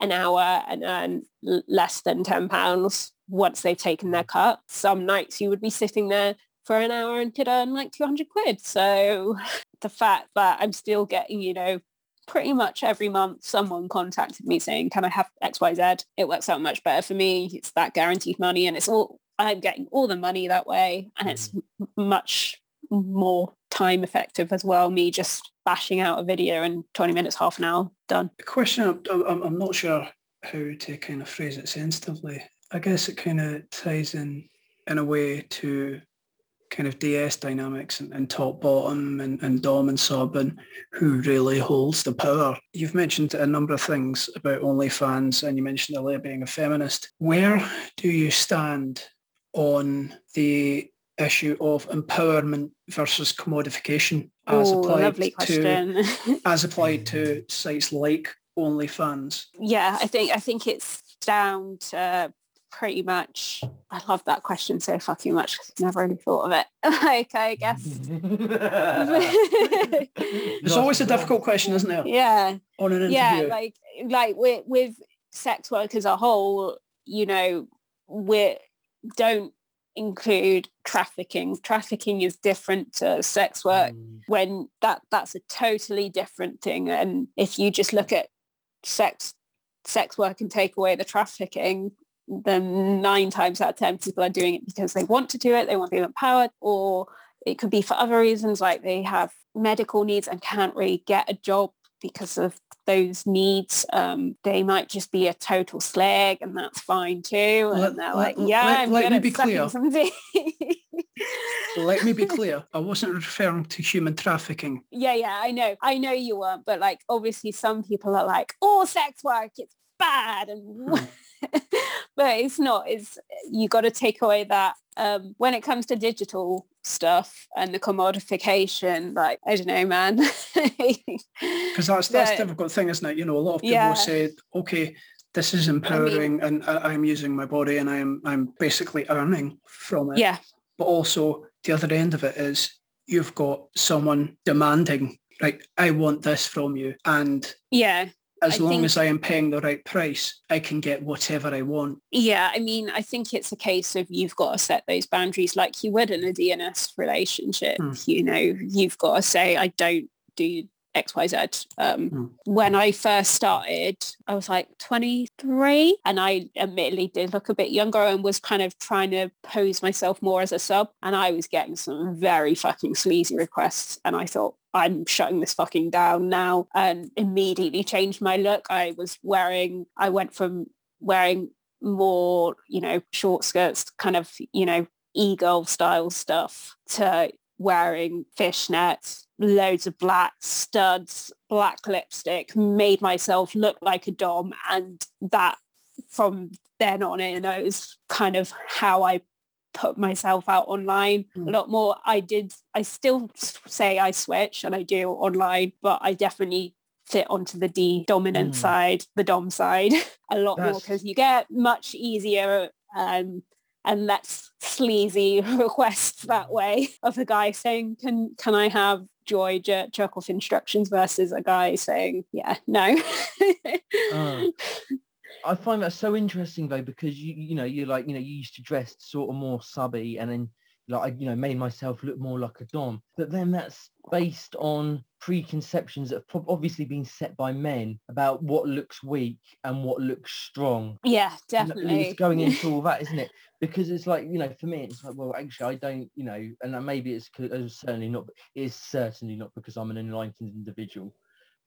an hour and earn less than 10 pounds once they've taken their mm. cut some nights you would be sitting there for an hour and could earn like 200 quid. So (laughs) the fact that i'm still getting you know pretty much every month someone contacted me saying can i have xyz it works out much better for me. It's that guaranteed money. And it's all i'm getting all the money that way. And it's mm. m- much more time effective as well me just bashing out a video in 20 minutes half an hour done. The question, I'm, I'm, I'm not sure how to kind of phrase it sensitively. I guess it kind of ties in in a way to kind of DS dynamics and, and top bottom and, and dom and sub and who really holds the power. You've mentioned a number of things about OnlyFans and you mentioned earlier being a feminist. Where do you stand on the issue of empowerment versus commodification as oh applied to (laughs) as applied to sites like OnlyFans. yeah i think i think it's down to pretty much i love that question so fucking much 'cause i've never really thought of it (laughs) like i guess (laughs) It's always a difficult question, isn't it? yeah On an interview. yeah like like with with sex work as a whole you know we don't include trafficking trafficking is different to sex work Mm. when that that's a totally different thing and if you just look at sex sex work and take away the trafficking then nine times out of ten people are doing it because they want to do it they want to be empowered or it could be for other reasons like they have medical needs and can't really get a job because of those needs um, they might just be a total slag and that's fine too and Let- they're let- like yeah let- I'm let me be clear. Let me be clear. (laughs) I wasn't referring to human trafficking. yeah yeah i know i know you weren't but like obviously some people are like oh sex work it's bad and (laughs) Hmm. but it's not it's you got to take away that um when it comes to digital stuff and the commodification like i don't know man (laughs) Because that's that's the difficult thing, isn't it? You know, a lot of people Yeah. say, okay, this is empowering and I, I'm using my body and I'm I'm basically earning from it. yeah But also the other end of it is you've got someone demanding, like, I want this from you. And yeah as I long think- as I am paying the right price, I can get whatever I want. Yeah, I mean, I think it's a case of you've got to set those boundaries like you would in a DNS relationship. Hmm. You know, you've got to say, I don't do XYZ. Um, Hmm. When I first started, I was like 23 and I admittedly did look a bit younger and was kind of trying to pose myself more as a sub. And I was getting some very fucking sleazy requests. And I thought, I'm shutting this fucking down now and immediately changed my look. I was wearing, I went from wearing more, you know, short skirts, kind of, you know, e-girl style stuff to wearing fishnets, loads of black studs, black lipstick, made myself look like a dom. And that from then on in, it was kind of how I put myself out online Mm. a lot more. I did, I still say I switch and I do online, but I definitely fit onto the D dominant Mm. side, the dom side (laughs) a lot more because you get much easier um, and that's sleazy (laughs) requests that way of a guy saying, can can I have joy jerk, jerk off instructions versus a guy saying, yeah, no. Oh. (laughs) I find that so interesting though because you you know you're like you know you used to dress sort of more subby and then like I, you know, made myself look more like a dom. But then that's based on preconceptions that have obviously been set by men about what looks weak and what looks strong. Yeah, And definitely. It's going into all (laughs) that, isn't it? Because it's like, you know, for me, it's like, well, actually, I don't, you know, and maybe it's 'cause- uh, certainly not, it is certainly not because I'm an enlightened individual.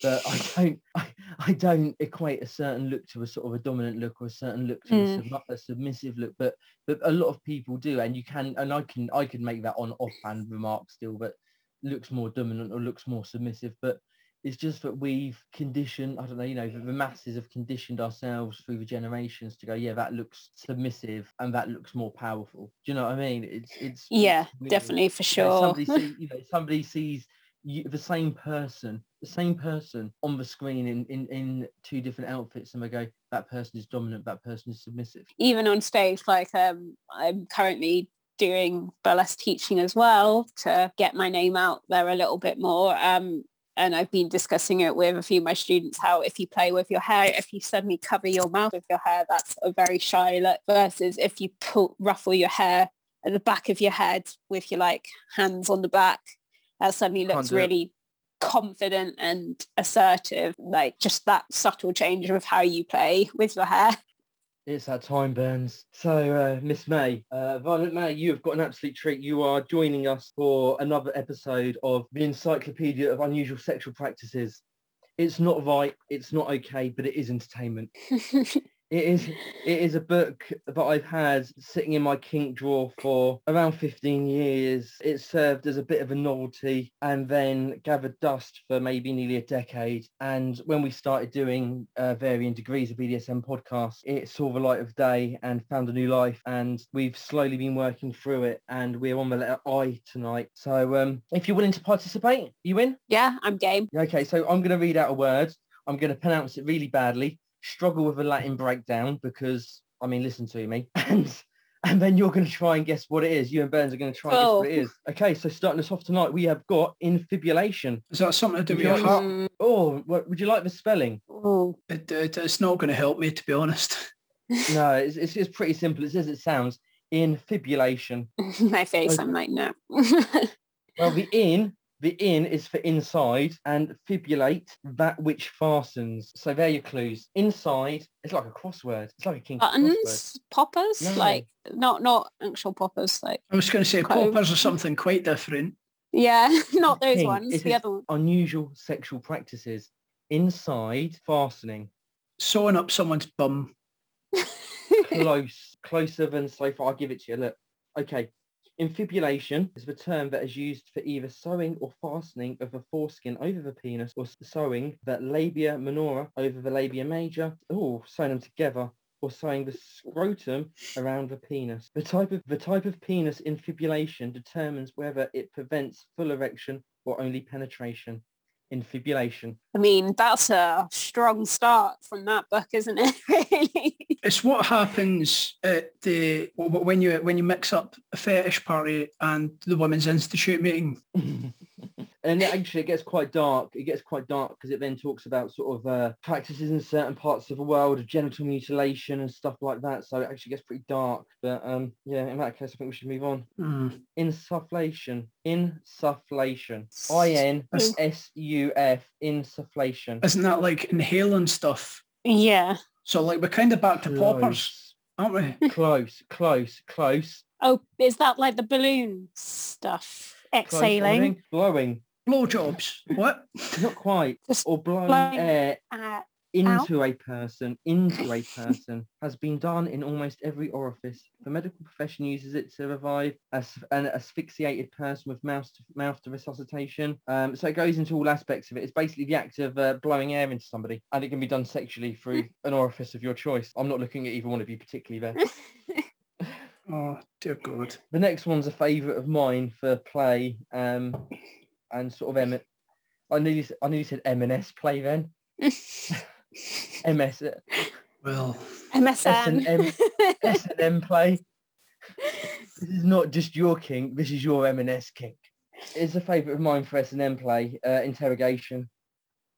But I (laughs) don't, I, I don't equate a certain look to a sort of a dominant look or a certain look to a, Mm. sub- a submissive look. But but a lot of people do, and you can, and I can, I can make that on offhand remark still, but looks more dominant or looks more submissive. But it's just that we've conditioned, I don't know, you know, the, the masses have conditioned ourselves through the generations to go, yeah, that looks submissive and that looks more powerful. Do you know what I mean? It's it's yeah, it's definitely for You know, sure. somebody see, (laughs) you know, somebody sees you, the same person, the same person on the screen in, in, in two different outfits and they go, that person is dominant, that person is submissive. Even on stage, like um, I'm currently doing burlesque teaching as well to get my name out there a little bit more. Um, and I've been discussing it with a few of my students how if you play with your hair, if you suddenly cover your mouth with your hair, that's a very shy look versus if you pull, ruffle your hair at the back of your head with your like hands on the back, that suddenly looks really confident and assertive. Like just that subtle change of how you play with your hair. It's that time, Burns. So, uh, Miss May, uh, Violet May, you have got an absolute treat. You are joining us for another episode of the Encyclopedia of Unusual Sexual Practices. It's not right, it's not okay, but it is entertainment. (laughs) It is it is a book that I've had sitting in my kink drawer for around 15 years. It served as a bit of a novelty and then gathered dust for maybe nearly a decade. And when we started doing uh, varying degrees of BDSM podcasts, it saw the light of day and found a new life. And we've slowly been working through it and we're on the letter I tonight. So um, if you're willing to participate, you in? yeah, I'm game. Okay, so I'm going to read out a word. I'm going to pronounce it really badly, struggle with a Latin breakdown because, I mean, listen to me. (laughs) And and then you're going to try and guess what it is. You and Burns are going to try and guess what it Oh. Okay, so starting us off tonight, we have got infibulation. Is that something to do with your heart? Mm, Oh, what, would you like the spelling? ooh. It, it, it's not going to help me, to be honest. (laughs) No, it's, it's, it's pretty simple. It's as it sounds. Infibulation. (laughs) my face, Okay. I'm like, no. Well, the in, the in is for inside and fibulate, that which fastens. So there are your clues. Inside, it's like a crossword. It's like a king crossword. Buttons, poppers, No. like not not actual poppers, like I was going to say Quite- poppers are something quite different. yeah, (laughs) not those King. ones. It the other one. Unusual sexual practices. Inside, fastening. Sewing up someone's bum. (laughs) Close, closer than so far. I'll give it to you. Look. Okay. Infibulation is the term that is used for either sewing or fastening of the foreskin over the penis or sewing the labia minora over the labia major. Oh, sewing them together or sewing the scrotum around the penis. The type of the type of penis infibulation determines whether it prevents full erection or only penetration. Infibulation. I mean, that's a strong start from that book, isn't it? (laughs) really? It's what happens at the when you when you mix up a fetish party and the women's institute meeting. (laughs) and it actually it gets quite dark. It gets quite dark because it then talks about sort of uh, practices in certain parts of the world of genital mutilation and stuff like that. So it actually gets pretty dark. But um, yeah, in that case, I think we should move on. Hmm. Insufflation. Insufflation. I N S U F. Insufflation. Isn't that like inhaling stuff? yeah. So like we're kind of back to poppers, aren't we? (laughs) Close, close, close. Oh, is that like the balloon stuff? Exhaling. Everything. Blowing. Blowjobs. What? Not quite. Just Or blowing blowing air Uh, into a person, into a (laughs) person, has been done in almost every orifice. The medical profession uses it to revive as an asphyxiated person with mouth to, mouth to resuscitation. Um, so it goes into all aspects of it. It's basically the act of uh, blowing air into somebody, and it can be done sexually through (laughs) an orifice of your choice. I'm not looking at either one of you particularly there. (laughs) Oh dear God. The next one's a favourite of mine for play, um, and sort of M. I nearly, I nearly said M&S play then. MS, Well, MSN. S&M. S&M play. This is not just your kink, this is your M&S kink. It's a favourite of mine for S&M play, uh, interrogation.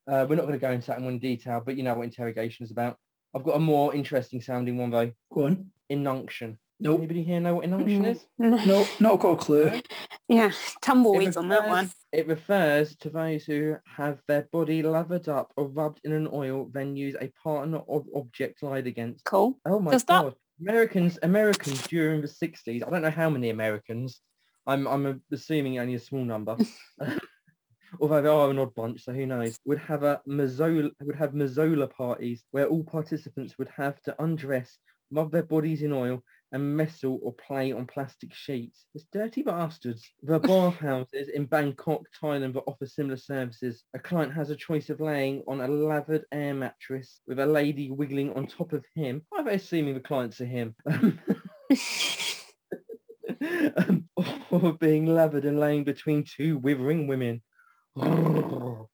Uh, we're not going to go into that in one detail, but you know what interrogation is about. I've got a more interesting sounding one though. go on. Inunction. Nope. Anybody here know what inunction is? No, not got a clue. Yeah, tumbleweeds on that one. It refers to those who have their body lathered up or rubbed in an oil, then use a partner or object lied against. Cool. Oh my Does that- god! Americans, Americans during the '60s. I don't know how many Americans. I'm I'm assuming only a small number. (laughs) (laughs) Although they are an odd bunch, so who knows? Would have a Mazola, would have Mazola parties where all participants would have to undress, rub their bodies in oil, and messle or play on plastic sheets. It's dirty bastards. The bathhouses in Bangkok, Thailand that offer similar services. A client has a choice of laying on a lathered air mattress with a lady wiggling on top of him. I'm assuming the client's are him. Um, (laughs) (laughs) or being lathered and laying between two withering women. (laughs)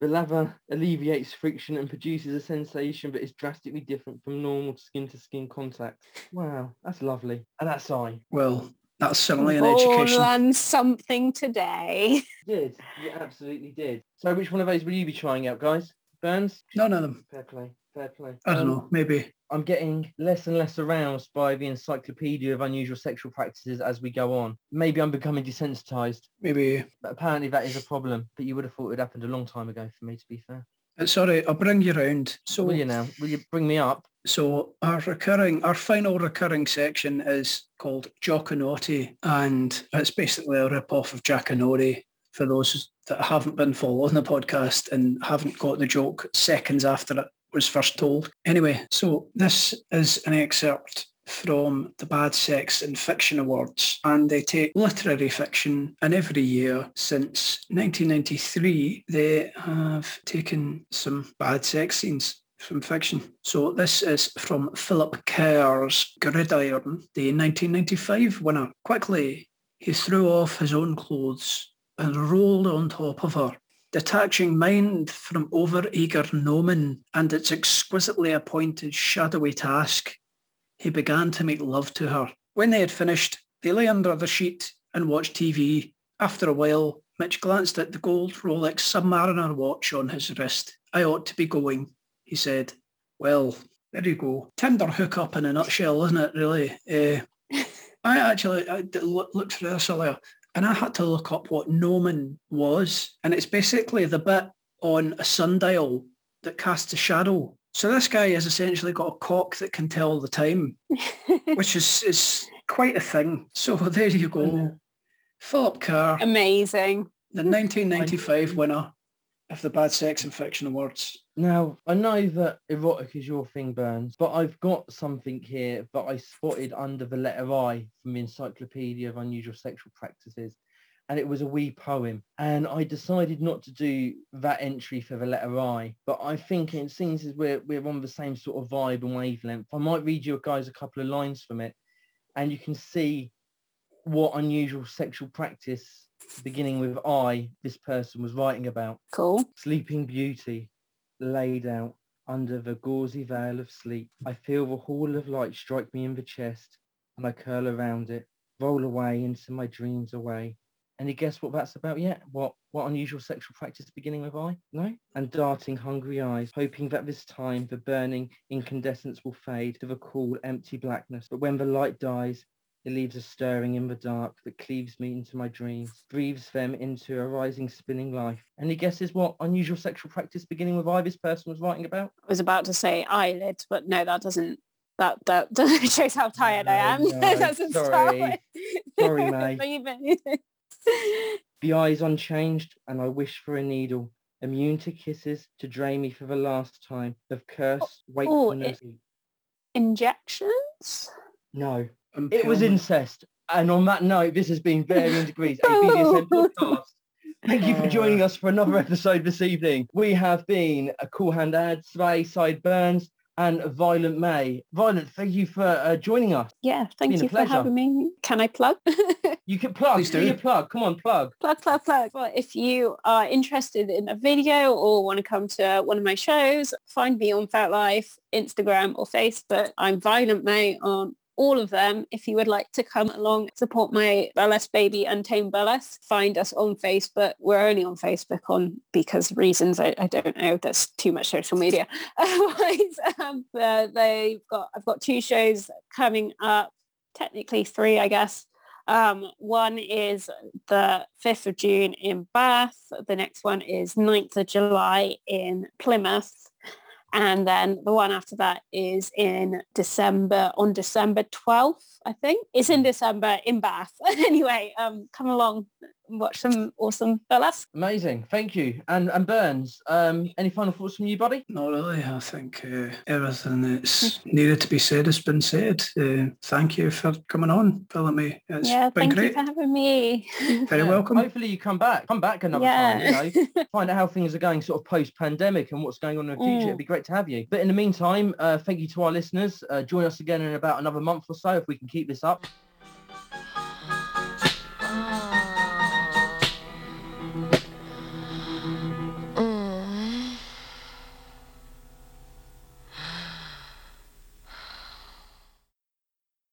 the lather alleviates friction and produces a sensation that is drastically different from normal skin-to-skin contact. Wow, that's lovely. And that's I. Well, that's certainly an All education. learn something today. Did. You absolutely did. So which one of those will you be trying out, guys? Burns? None of them. Fair play. Fair play. I don't Um, know. Maybe. I'm getting less and less aroused by the encyclopedia of unusual sexual practices as we go on. Maybe I'm becoming desensitized, Maybe. but apparently that is a problem. But you would have thought it happened a long time ago for me, to be fair. It's all right. I'll bring you round. So, Will you now? Will you bring me up? so our recurring, our final recurring section is called Jockanotti, and it's basically a rip-off of Jackanory. For those that haven't been following the podcast and haven't got the joke seconds after it was first told. Anyway, so this is an excerpt from the Bad Sex and Fiction Awards and they take literary fiction and every year since 1993 they have taken some bad sex scenes from fiction. So this is from Philip Kerr's Gridiron, the 1995 winner. Quickly, he threw off his own clothes and rolled on top of her detaching mind from over-eager gnomon and its exquisitely appointed shadowy task, he began to make love to her. When they had finished, they lay under the sheet and watched TV. After a while, Mitch glanced at the gold Rolex Submariner watch on his wrist. I ought to be going, he said. Well, there you go. Tinder hookup in a nutshell, isn't it, really? Uh, (laughs) I actually I looked through this earlier and I had to look up what gnomon was. And it's basically the bit on a sundial that casts a shadow. So this guy has essentially got a cock that can tell the time, (laughs) which is, is quite a thing. So (laughs) there you go. Mm-hmm. Philip Kerr, Amazing. the 1995 winner of the Bad Sex and Fiction Awards. Now, I know that erotic is your thing, Burns, but I've got something here that I spotted under the letter I from the Encyclopedia of Unusual Sexual Practices, and it was a wee poem. And I decided not to do that entry for the letter I, but I think it seems as we're, we're on the same sort of vibe and wavelength. I might read you guys a couple of lines from it, and you can see what unusual sexual practice, beginning with I, this person was writing about. Cool. Sleeping Beauty, laid out under the gauzy veil of sleep. I feel the hall of light strike me in the chest, and I curl around it, roll away into my dreams away. Any guess what that's about yet? What what unusual sexual practice beginning with I? No? And darting hungry eyes, hoping that this time the burning incandescence will fade to the cool, empty blackness. But when the light dies, it leaves a stirring in the dark that cleaves me into my dreams, breathes them into a rising, spinning life. Any guesses what unusual sexual practice beginning with I this person was writing about? I was about to say eyelids, but no, that doesn't. That that (laughs) shows how tired I am. (laughs) No, That sorry. Sorry, (laughs) it. The eyes unchanged, and I wish for a needle, immune to kisses, to drain me for the last time of oh, curse, oh, wakefulness. Injections. no, it was incest. And on that note, this has been Varying (laughs) Degrees, a BDSM podcast. Thank you for joining us for another episode this evening. We have been a Cool Hand Ad, Sway, Side Burns, and Violet May. Violet, thank you for uh, joining us. Yeah, thank you for having me. Can I plug? (laughs) You can plug, Please do do. your plug. Come on, plug. plug, plug, plug. Well, if you are interested in a video or want to come to one of my shows, find me on FetLife, Instagram or Facebook. I'm Violet May on all of them. If you would like to come along, support my burlesque baby, Untamed Burlesque, find us on Facebook. We're only on Facebook on because reasons I, I don't know. There's too much social media. (laughs) Otherwise, um, they've got I've got two shows coming up technically three, I guess. Um, one is the 5th of June in Bath. The next one is 9th of July in Plymouth. And then the one after that is in December, on December 12th, I think. It's in December in Bath. (laughs) anyway, um, come along watch some awesome burlesque. Amazing, thank you. And and Burns, um, any final thoughts from you, buddy? Not really. I think uh, everything that's (laughs) needed to be said has been said. Uh, thank you for coming on, filling me. It's yeah, been thank great. you for having me. (laughs) Very Yeah. (laughs) welcome. Hopefully you come back, come back another Yeah. time. You know, find out how things are going, sort of post-pandemic, and what's going on in the future. Mm. It'd be great to have you. But in the meantime, uh, thank you to our listeners. Uh, join us again in about another month or so if we can keep this up.